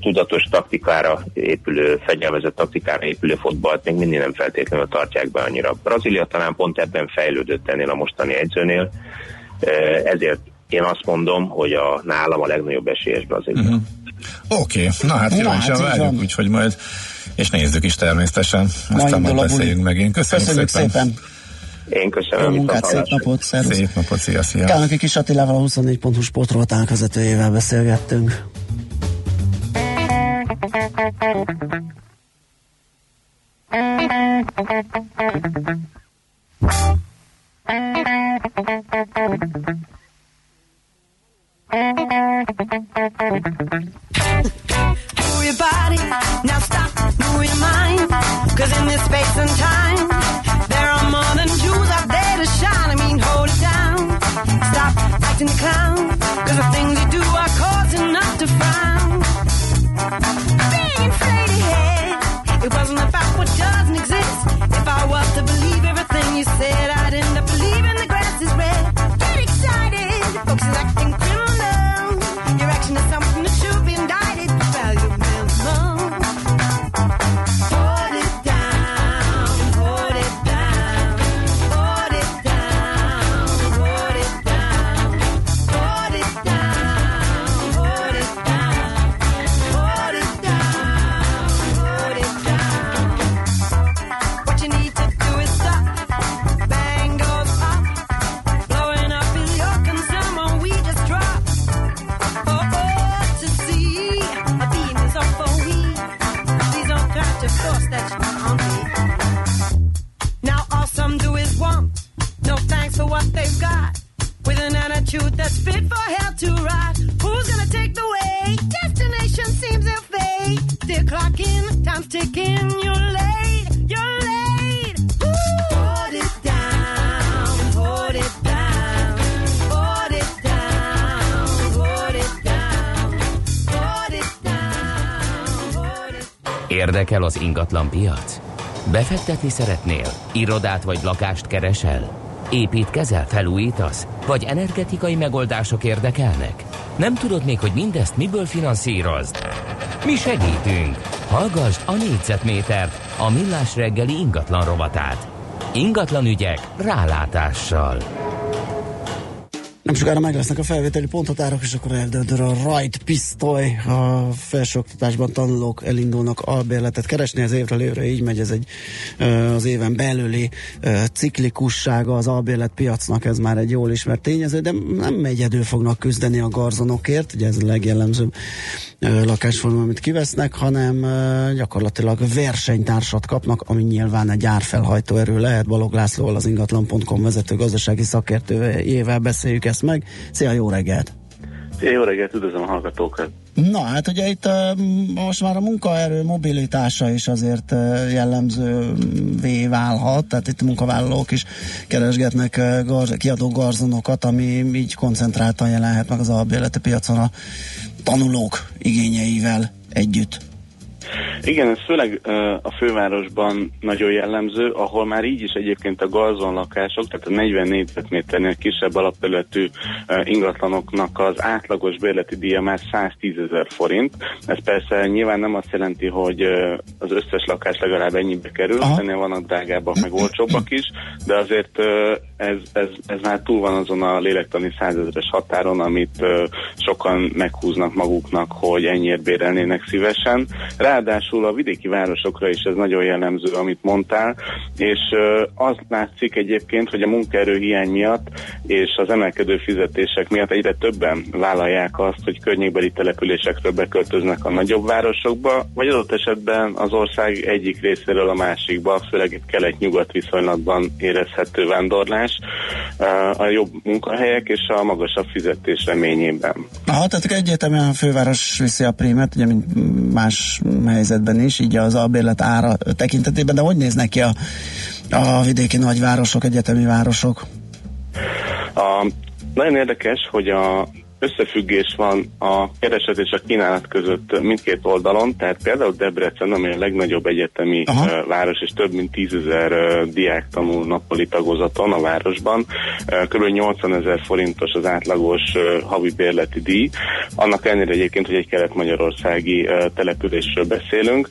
tudatos taktikára épülő, fegyelmezett taktikára épülő fotballt még mindig nem feltétlenül tartják be annyira. Brazília talán pont ebben fejlődött ennél a mostani edzőnél, Ö, ezért én azt mondom, hogy a nálam a legnagyobb esélyes Brazília. Uh-huh. Oké, okay. na hát kíváncsian hát várjuk, úgyhogy majd és nézzük is természetesen. Majd Aztán majd buli. beszéljünk megint. Köszönjük, Köszönjük szépen. szépen. Én köszönöm. Jó munkát, szép napot, szervusz. Szép napot, szia, szia. Kálnoki Kis Attilával a 24.hu sportrovatának vezetőjével beszélgettünk. Move your body, now stop, move your mind. Cause in this space and time, in the clouds. Érdekel az ingatlan piac? Befektetni szeretnél? Irodát vagy lakást keresel? Építkezel, felújítasz? Vagy energetikai megoldások érdekelnek? Nem tudod még, hogy mindezt miből finanszírozd? Mi segítünk! Hallgassd a négyzetmétert, a millás reggeli ingatlan rovatát. Ingatlan ügyek rálátással. Nem sokára meg lesznek a felvételi ponthatárok, és akkor eldöntő a rajt pisztoly. A felsőoktatásban tanulók elindulnak albérletet keresni, ez évről évre így megy, ez egy az éven belüli ciklikussága az albérlet piacnak, ez már egy jól ismert tényező, de nem egyedül fognak küzdeni a garzonokért, ugye ez a legjellemzőbb lakásforma, amit kivesznek, hanem gyakorlatilag versenytársat kapnak, ami nyilván egy árfelhajtó erő lehet. Balog Lászlóval az ingatlan.com vezető gazdasági szakértőjével beszéljük ezt meg. Szia, jó reggelt! Szia, jó reggelt, üdvözlöm a hallgatókat! Na, hát ugye itt most már a munkaerő mobilitása is azért jellemzővé válhat, tehát itt a munkavállalók is keresgetnek kiadó garzonokat, ami így koncentráltan jelenhet meg az albérleti piacon a tanulók igényeivel együtt. Igen, ez főleg a fővárosban nagyon jellemző, ahol már így is egyébként a garzon lakások, tehát a 40 négyzetméternél kisebb alapterületű ingatlanoknak az átlagos bérleti díja már 110 ezer forint. Ez persze nyilván nem azt jelenti, hogy az összes lakás legalább ennyibe kerül, ennél vannak drágábbak, meg olcsóbbak is, de azért ez, ez, ez már túl van azon a lélektani százezeres határon, amit sokan meghúznak maguknak, hogy ennyiért bérelnének szívesen. Ráadásul a vidéki városokra is ez nagyon jellemző, amit mondtál, és uh, az látszik egyébként, hogy a munkaerő hiány miatt és az emelkedő fizetések miatt egyre többen vállalják azt, hogy környékbeli településekről beköltöznek a nagyobb városokba, vagy adott esetben az ország egyik részéről a másikba, főleg itt kelet-nyugat viszonylatban érezhető vándorlás a jobb munkahelyek és a magasabb fizetés reményében. Aha, tehát egyértelműen a főváros viszi a prímet, ugye mint más helyzetben is, így az albérlet ára tekintetében, de hogy néznek ki a, a vidéki nagyvárosok, egyetemi városok? A, nagyon érdekes, hogy a összefüggés van a kereset és a kínálat között mindkét oldalon, tehát például Debrecen, ami a legnagyobb egyetemi uh, város, és több mint tízezer diák tanul nappali tagozaton a városban, kb. 80 ezer forintos az átlagos havi bérleti díj, annak ellenére egyébként, hogy egy kelet-magyarországi településről beszélünk.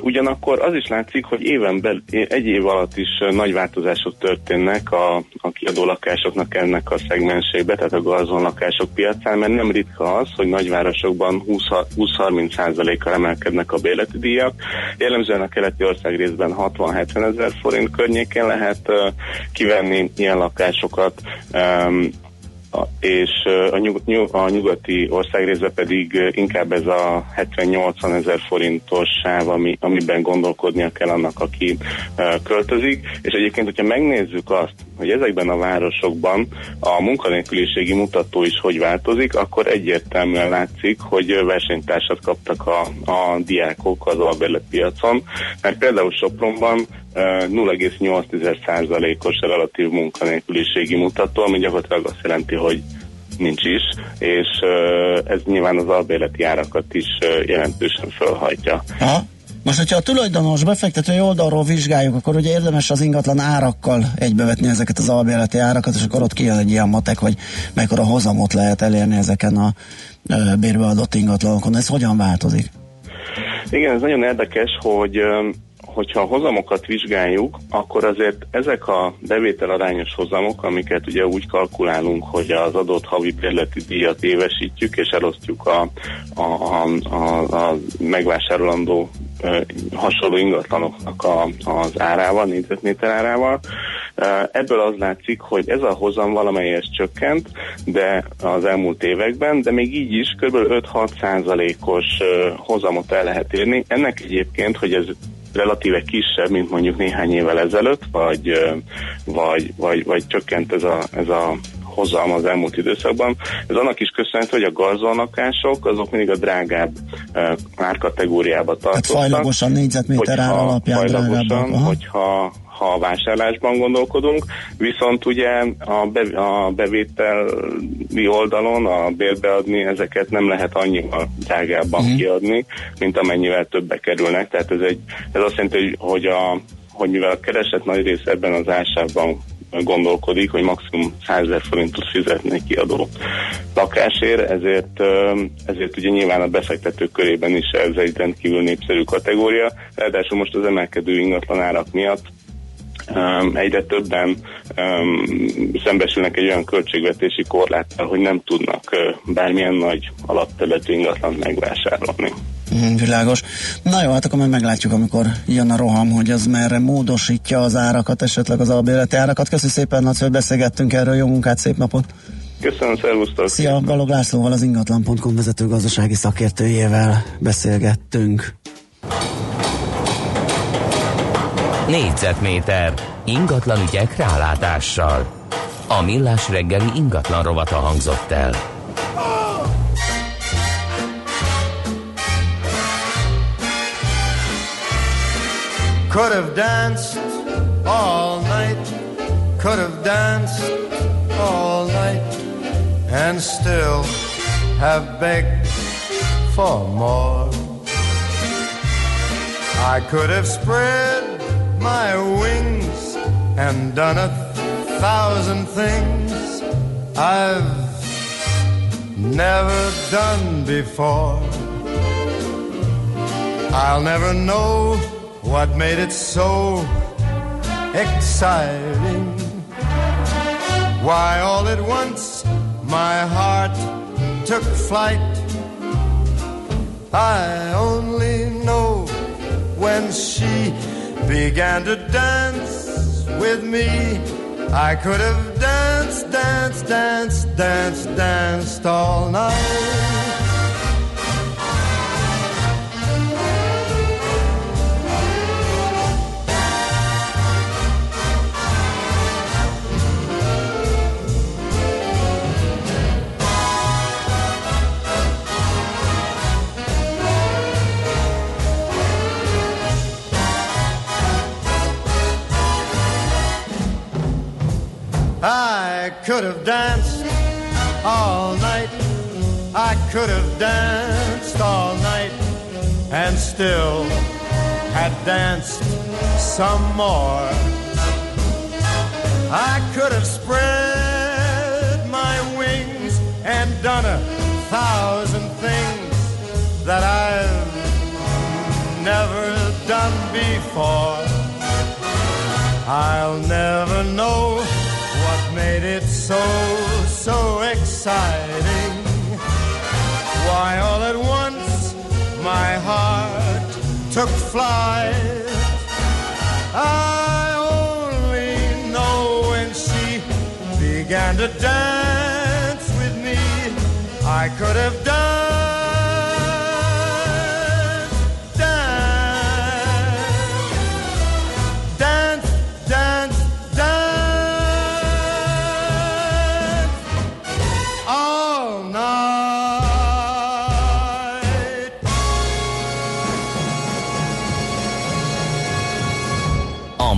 Ugyanakkor az is látszik, hogy éven bel, egy év alatt is nagy változások történnek a, a kiadó lakásoknak ennek a szegmensébe, tehát a garzon lakások piacán, mert nem ritka az, hogy nagyvárosokban 20-30%-kal emelkednek a bérleti díjak. Jellemzően a keleti ország részben 60-70 ezer forint környékén lehet kivenni ilyen lakásokat. És a, nyug, a nyugati országrészben pedig inkább ez a 70-80 ezer forintos sáv, ami, amiben gondolkodnia kell annak, aki költözik. És egyébként, hogyha megnézzük azt, hogy ezekben a városokban a munkanélküliségi mutató is hogy változik, akkor egyértelműen látszik, hogy versenytársat kaptak a, a diákok az albérletpiacon, mert például Sopronban 0,8%-os relatív munkanélküliségi mutató, ami gyakorlatilag azt jelenti, hogy nincs is, és ez nyilván az albérleti árakat is jelentősen felhajtja. Aha. Most, hogyha a tulajdonos befektetői oldalról vizsgáljuk, akkor ugye érdemes az ingatlan árakkal egybevetni ezeket az albérleti árakat, és akkor ott kijön egy ilyen matek, hogy mekkora hozamot lehet elérni ezeken a bérbeadott ingatlanokon. Ez hogyan változik? Igen, ez nagyon érdekes, hogy hogyha a hozamokat vizsgáljuk, akkor azért ezek a bevétel arányos hozamok, amiket ugye úgy kalkulálunk, hogy az adott havi bérleti díjat évesítjük, és elosztjuk a, a, a, a, a megvásárolandó hasonló ingatlanoknak a, az árával, négyzetméter árával. Ebből az látszik, hogy ez a hozam valamelyes csökkent, de az elmúlt években, de még így is kb. 5-6 százalékos hozamot el lehet érni. Ennek egyébként, hogy ez relatíve kisebb, mint mondjuk néhány évvel ezelőtt, vagy, vagy, vagy, vagy csökkent ez a, ez a hozam az elmúlt időszakban. Ez annak is köszönhető, hogy a gazdalnakások azok mindig a drágább árkategóriába tartoznak. Tehát fajlagosan négyzetméter ár alapján fajlagosan, hogyha ha a vásárlásban gondolkodunk, viszont ugye a, be, a bevételi oldalon a bérbeadni ezeket nem lehet annyival drágábban uh-huh. kiadni, mint amennyivel többe kerülnek, tehát ez, egy, ez azt jelenti, hogy, a, hogy mivel a kereset nagy része ebben az ásában gondolkodik, hogy maximum 100 ezer forintot fizetni kiadó lakásért, ezért, ezért ugye nyilván a befektetők körében is ez egy rendkívül népszerű kategória, ráadásul most az emelkedő ingatlanárak miatt um, egyre többen um, szembesülnek egy olyan költségvetési korláttal, hogy nem tudnak uh, bármilyen nagy alapterületű ingatlant megvásárolni. Mm, világos. Na jó, hát akkor majd meglátjuk, amikor jön a roham, hogy az merre módosítja az árakat, esetleg az albérleti árakat. Köszönöm szépen, Laci, hogy beszélgettünk erről. Jó munkát, szép napot! Köszönöm, szervusztok! Szia, Balog Lászlóval, az ingatlan.com vezető gazdasági szakértőjével beszélgettünk. Négyzetméter ingatlan ügyek rálátással. A millás reggeli ingatlan rovata hangzott el. Could have danced all night, could have danced all night, and still have begged for more. I could have spread my wings and done a thousand things I've never done before. I'll never know what made it so exciting. Why all at once my heart took flight. I only know when she began to dance with me. I could have danced, danced, danced, danced, danced all night. Could have danced all night. I could have danced all night and still had danced some more. I could have spread my wings and done a thousand things that I've never done before. I'll never know made it so, so exciting. Why all at once my heart took flight. I only know when she began to dance with me, I could have danced,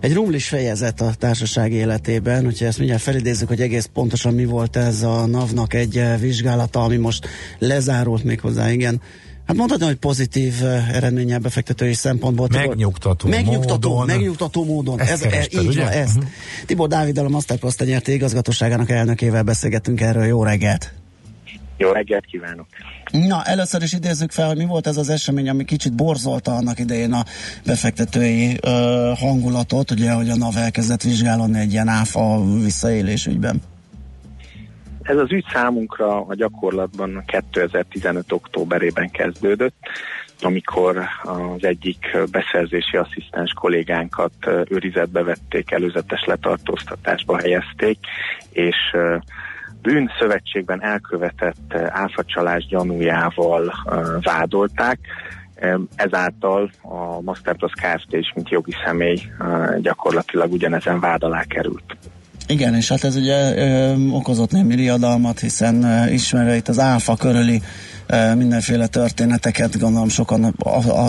egy rumlis fejezet a társaság életében, úgyhogy ezt mindjárt felidézzük, hogy egész pontosan mi volt ez a NAV-nak egy uh, vizsgálata, ami most lezárult még hozzá, igen. Hát mondhatni, hogy pozitív uh, eredménnyel befektetői szempontból. Megnyugtató megnyugtató, módon. megnyugtató módon. Ezt ez, ez, kerested, így ugye? van, ezt. Mhm. Tibor Dáviddal a Masterplus nyerté igazgatóságának elnökével beszélgettünk erről. Jó reggelt! Jó reggelt kívánok! Na, először is idézzük fel, hogy mi volt ez az esemény, ami kicsit borzolta annak idején a befektetői ö, hangulatot, ugye, hogy a NAV elkezdett vizsgálni egy ilyen áfa visszaélés ügyben. Ez az ügy számunkra a gyakorlatban 2015. októberében kezdődött, amikor az egyik beszerzési asszisztens kollégánkat őrizetbe vették, előzetes letartóztatásba helyezték, és bűnszövetségben elkövetett áfacsalás gyanújával vádolták, ezáltal a Masterplus Kft. is, mint jogi személy gyakorlatilag ugyanezen vád alá került. Igen, és hát ez ugye ö, okozott némi riadalmat, hiszen ö, ismerve itt az áfa körüli mindenféle történeteket, gondolom sokan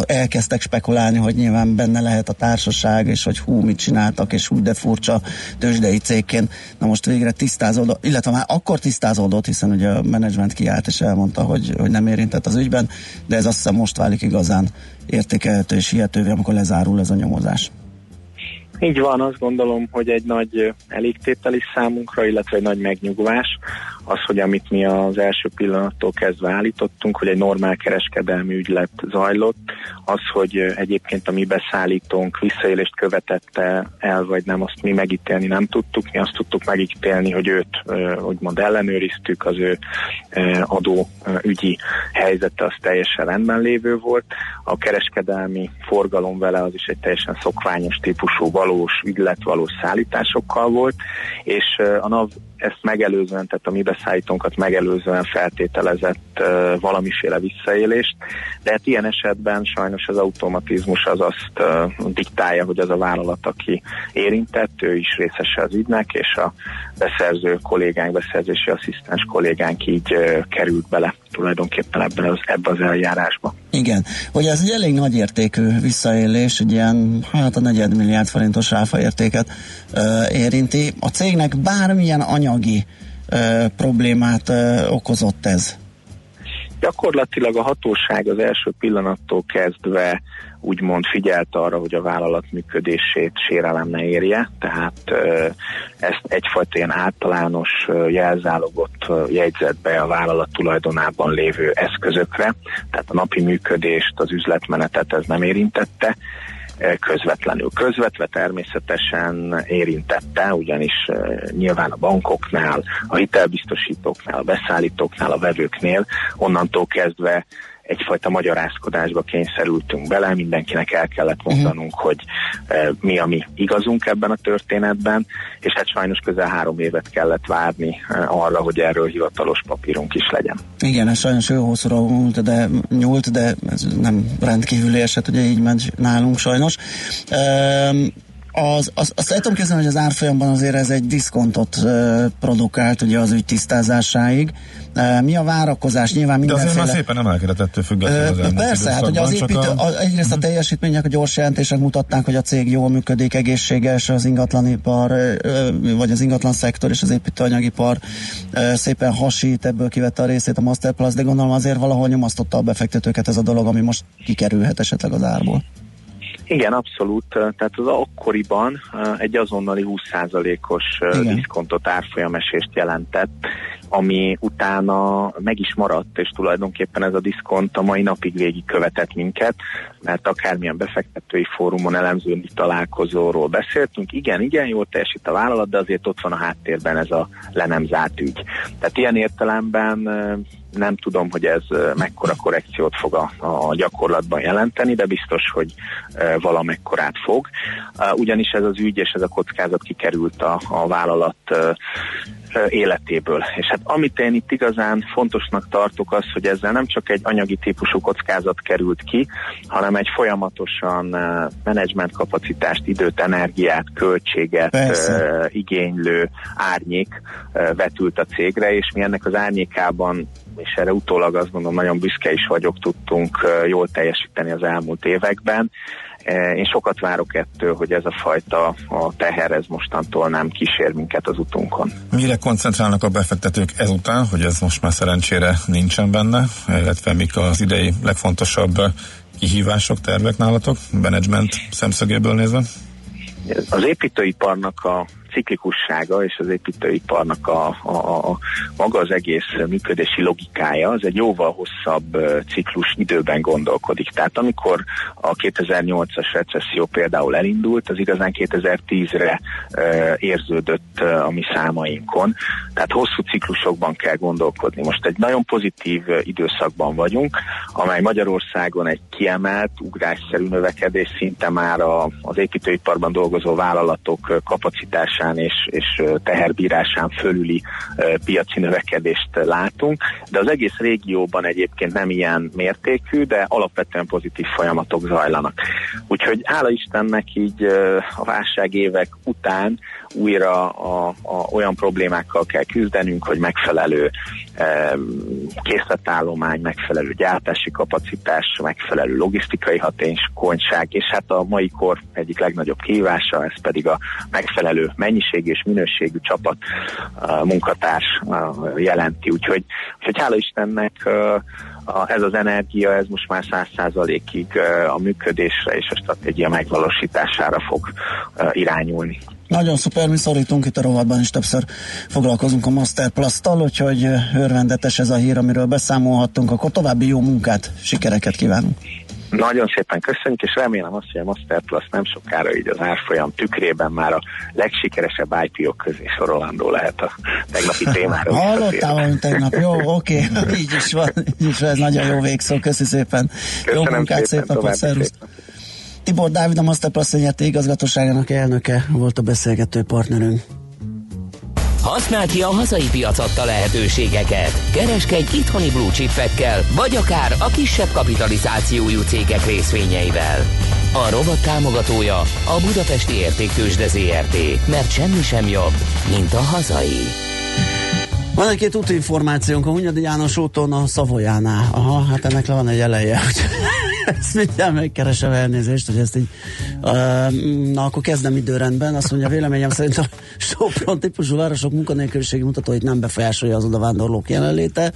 elkezdtek spekulálni, hogy nyilván benne lehet a társaság, és hogy hú, mit csináltak, és úgy de furcsa tőzsdei cégként. Na most végre tisztázódott, illetve már akkor tisztázódott, hiszen ugye a menedzsment kiállt és elmondta, hogy, hogy nem érintett az ügyben, de ez azt hiszem most válik igazán értékelhető és hihetővé, amikor lezárul ez a nyomozás. Így van, azt gondolom, hogy egy nagy elégtétel is számunkra, illetve egy nagy megnyugvás az, hogy amit mi az első pillanattól kezdve állítottunk, hogy egy normál kereskedelmi ügylet zajlott, az, hogy egyébként a mi beszállítónk visszaélést követette el, vagy nem, azt mi megítélni nem tudtuk. Mi azt tudtuk megítélni, hogy őt úgymond ellenőriztük, az ő adó ügyi helyzete az teljesen rendben lévő volt. A kereskedelmi forgalom vele az is egy teljesen szokványos típusú valós ügylet, valós szállításokkal volt, és a NAV ezt megelőzően, tehát a mi beszállítónkat megelőzően feltételezett valamiféle visszaélést, de hát ilyen esetben sajnos az automatizmus az azt diktálja, hogy az a vállalat, aki érintett, ő is részese az ügynek, és a beszerző kollégánk, beszerzési asszisztens kollégánk így került bele tulajdonképpen ebben az, ebbe az eljárásba. Igen, ugye ez egy elég nagy értékű visszaélés, egy ilyen, hát a negyedmilliárd forintos áfa értéket ö, érinti. A cégnek bármilyen anyagi ö, problémát okozott ez? Gyakorlatilag a hatóság az első pillanattól kezdve úgymond figyelt arra, hogy a vállalat működését sérelem ne érje, tehát ezt egyfajta ilyen általános jelzálogot jegyzett be a vállalat tulajdonában lévő eszközökre, tehát a napi működést, az üzletmenetet ez nem érintette, közvetlenül. Közvetve természetesen érintette, ugyanis nyilván a bankoknál, a hitelbiztosítóknál, a beszállítóknál, a vevőknél onnantól kezdve egyfajta magyarázkodásba kényszerültünk bele, mindenkinek el kellett mondanunk, uh-huh. hogy e, mi a mi igazunk ebben a történetben, és hát sajnos közel három évet kellett várni e, arra, hogy erről hivatalos papírunk is legyen. Igen, ez sajnos jó hosszúra nyúlt, de, nyúlt, de ez nem rendkívüli eset, ugye így ment nálunk sajnos. Um, az, az, azt el tudom kezdeni, hogy az árfolyamban azért ez egy diszkontot uh, produkált ugye az ügy tisztázásáig. Uh, mi a várakozás? Nyilván mindenféle... De azért már szépen emelkedett ettől függetlenül uh, Persze, hát ugye az építő, a... a, egyrészt a mhm. teljesítmények, a gyors jelentések mutatták, hogy a cég jól működik, egészséges, az ingatlanipar, uh, vagy az ingatlan szektor és az építőanyagipar uh, szépen hasít, ebből kivette a részét a Masterplus, de gondolom azért valahol nyomasztotta a befektetőket ez a dolog, ami most kikerülhet esetleg az árból. Igen, abszolút. Tehát az akkoriban egy azonnali 20%-os diszkontot árfolyamesést jelentett, ami utána meg is maradt, és tulajdonképpen ez a diszkont a mai napig végig követett minket, mert akármilyen befektetői fórumon, elemzői találkozóról beszéltünk, igen, igen, jól teljesít a vállalat, de azért ott van a háttérben ez a le nem zárt ügy. Tehát ilyen értelemben nem tudom, hogy ez mekkora korrekciót fog a, a gyakorlatban jelenteni, de biztos, hogy valamekkorát fog. Ugyanis ez az ügy és ez a kockázat kikerült a, a vállalat életéből. És hát amit én itt igazán fontosnak tartok az, hogy ezzel nem csak egy anyagi típusú kockázat került ki, hanem egy folyamatosan menedzsment kapacitást, időt, energiát, költséget Persze. igénylő árnyék vetült a cégre, és mi ennek az árnyékában és erre utólag azt mondom, nagyon büszke is vagyok, tudtunk jól teljesíteni az elmúlt években. Én sokat várok ettől, hogy ez a fajta a teher ez mostantól nem kísér minket az utunkon. Mire koncentrálnak a befektetők ezután, hogy ez most már szerencsére nincsen benne, illetve mik az idei legfontosabb kihívások, tervek nálatok, menedzsment szemszögéből nézve? Az építőiparnak a ciklikussága és az építőiparnak a, a, a maga az egész működési logikája, az egy jóval hosszabb ciklus időben gondolkodik. Tehát amikor a 2008-as recesszió például elindult, az igazán 2010-re ö, érződött a mi számainkon. Tehát hosszú ciklusokban kell gondolkodni. Most egy nagyon pozitív időszakban vagyunk, amely Magyarországon egy kiemelt, ugrásszerű növekedés szinte már a, az építőiparban dolgozó vállalatok ö, kapacitásán és, és teherbírásán fölüli piaci növekedést látunk, de az egész régióban egyébként nem ilyen mértékű, de alapvetően pozitív folyamatok zajlanak. Úgyhogy hála Istennek így a válságévek után újra a, a, olyan problémákkal kell küzdenünk, hogy megfelelő e, készletállomány, megfelelő gyártási kapacitás, megfelelő logisztikai hatékonyság, és hát a mai kor egyik legnagyobb kihívása, ez pedig a megfelelő mennyiség és minőségű csapat e, munkatárs e, jelenti. Úgyhogy, úgyhogy hála Istennek e, a, ez az energia, ez most már száz százalékig a működésre és a stratégia megvalósítására fog irányulni. Nagyon szuper, mi szorítunk itt a rovatban is többször foglalkozunk a Master Plus-tal, úgyhogy örvendetes ez a hír, amiről beszámolhattunk, akkor további jó munkát, sikereket kívánunk. Nagyon szépen köszönjük, és remélem azt, hogy a Master Plus nem sokára így az árfolyam tükrében már a legsikeresebb IPO közé sorolandó lehet a tegnapi témáról. Hallottál valamit tegnap? Jó, oké, okay. így is van, így is van, ez nagyon jó végszó, köszi szépen. Köszönöm jó munkát, szépen, szép napot, szervusz. Tibor Dávid, a Masterplus nyerté igazgatóságának elnöke volt a beszélgető partnerünk. Használd ki a hazai piac adta lehetőségeket. Kereskedj itthoni blue chipekkel, vagy akár a kisebb kapitalizációjú cégek részvényeivel. A robot támogatója a Budapesti Értéktősde ZRT, mert semmi sem jobb, mint a hazai. Van egy-két útinformációnk a Hunyadi János úton a Szavolyánál. Aha, hát ennek le van egy eleje, ezt mindjárt megkeresem elnézést, hogy ezt így uh, na akkor kezdem időrendben. Azt mondja, véleményem szerint a Sopron típusú városok munkanélküliségi mutatóit nem befolyásolja az odavándorlók jelenléte,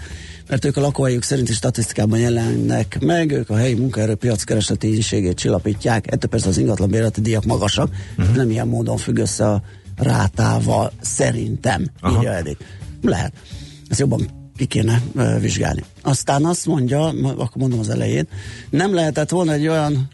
mert ők a lakóhelyük szerinti statisztikában jelennek meg, ők a helyi munkaerőpiac keresleti ígységét csillapítják, ettől persze az ingatlan bérleti díjak magasak, uh-huh. nem ilyen módon függ össze a rátával, szerintem, Aha. írja Edith. Lehet. Ezt jobban ki kéne vizsgálni. Aztán azt mondja, akkor mondom az elején, nem lehetett volna egy olyan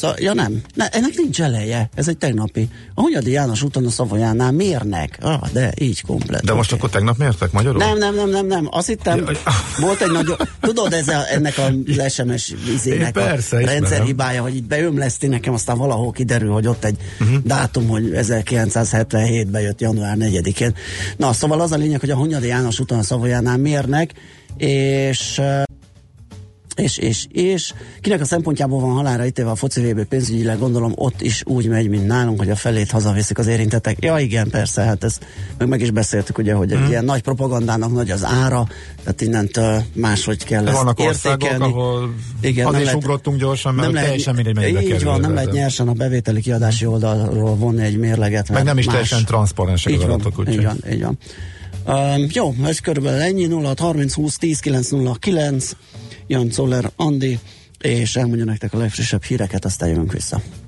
Szóval, ja nem, ne, ennek nincs eleje, ez egy tegnapi. A Hunyadi János úton a Szavajánál mérnek. Ah, de így komplet. De most okay. akkor tegnap mértek magyarul? Nem, nem, nem, nem, nem. Azt hittem, ja, volt egy nagyon, tudod, ez a, ennek a SMS izének persze, a rendszerhibája, hogy itt beömleszti nekem, aztán valahol kiderül, hogy ott egy uh-huh. dátum, hogy 1977-ben jött január 4-én. Na, szóval az a lényeg, hogy a Hunyadi János úton a Szavajánál mérnek, és és, és, és kinek a szempontjából van halára ítélve a foci VB pénzügyileg, gondolom ott is úgy megy, mint nálunk, hogy a felét hazaviszik az érintettek. Ja igen, persze, hát ez meg, meg is beszéltük ugye, hogy egy mm. ilyen nagy propagandának nagy az ára, tehát innentől máshogy kell De ezt vannak értékelni. országok, ahol igen, nem is lehet, ugrottunk gyorsan, mert nem lehet, teljesen mindegy mennyibe Így van, nem lehet nyersen a bevételi kiadási oldalról vonni egy mérleget. Meg nem is más. teljesen transzparensek az adatok. Így van, így van. Um, jó, ez körülbelül ennyi, 0 30 20 10 9 0 9 Jan Zoller, Andi, és elmondja nektek a legfrissebb híreket, aztán jövünk vissza.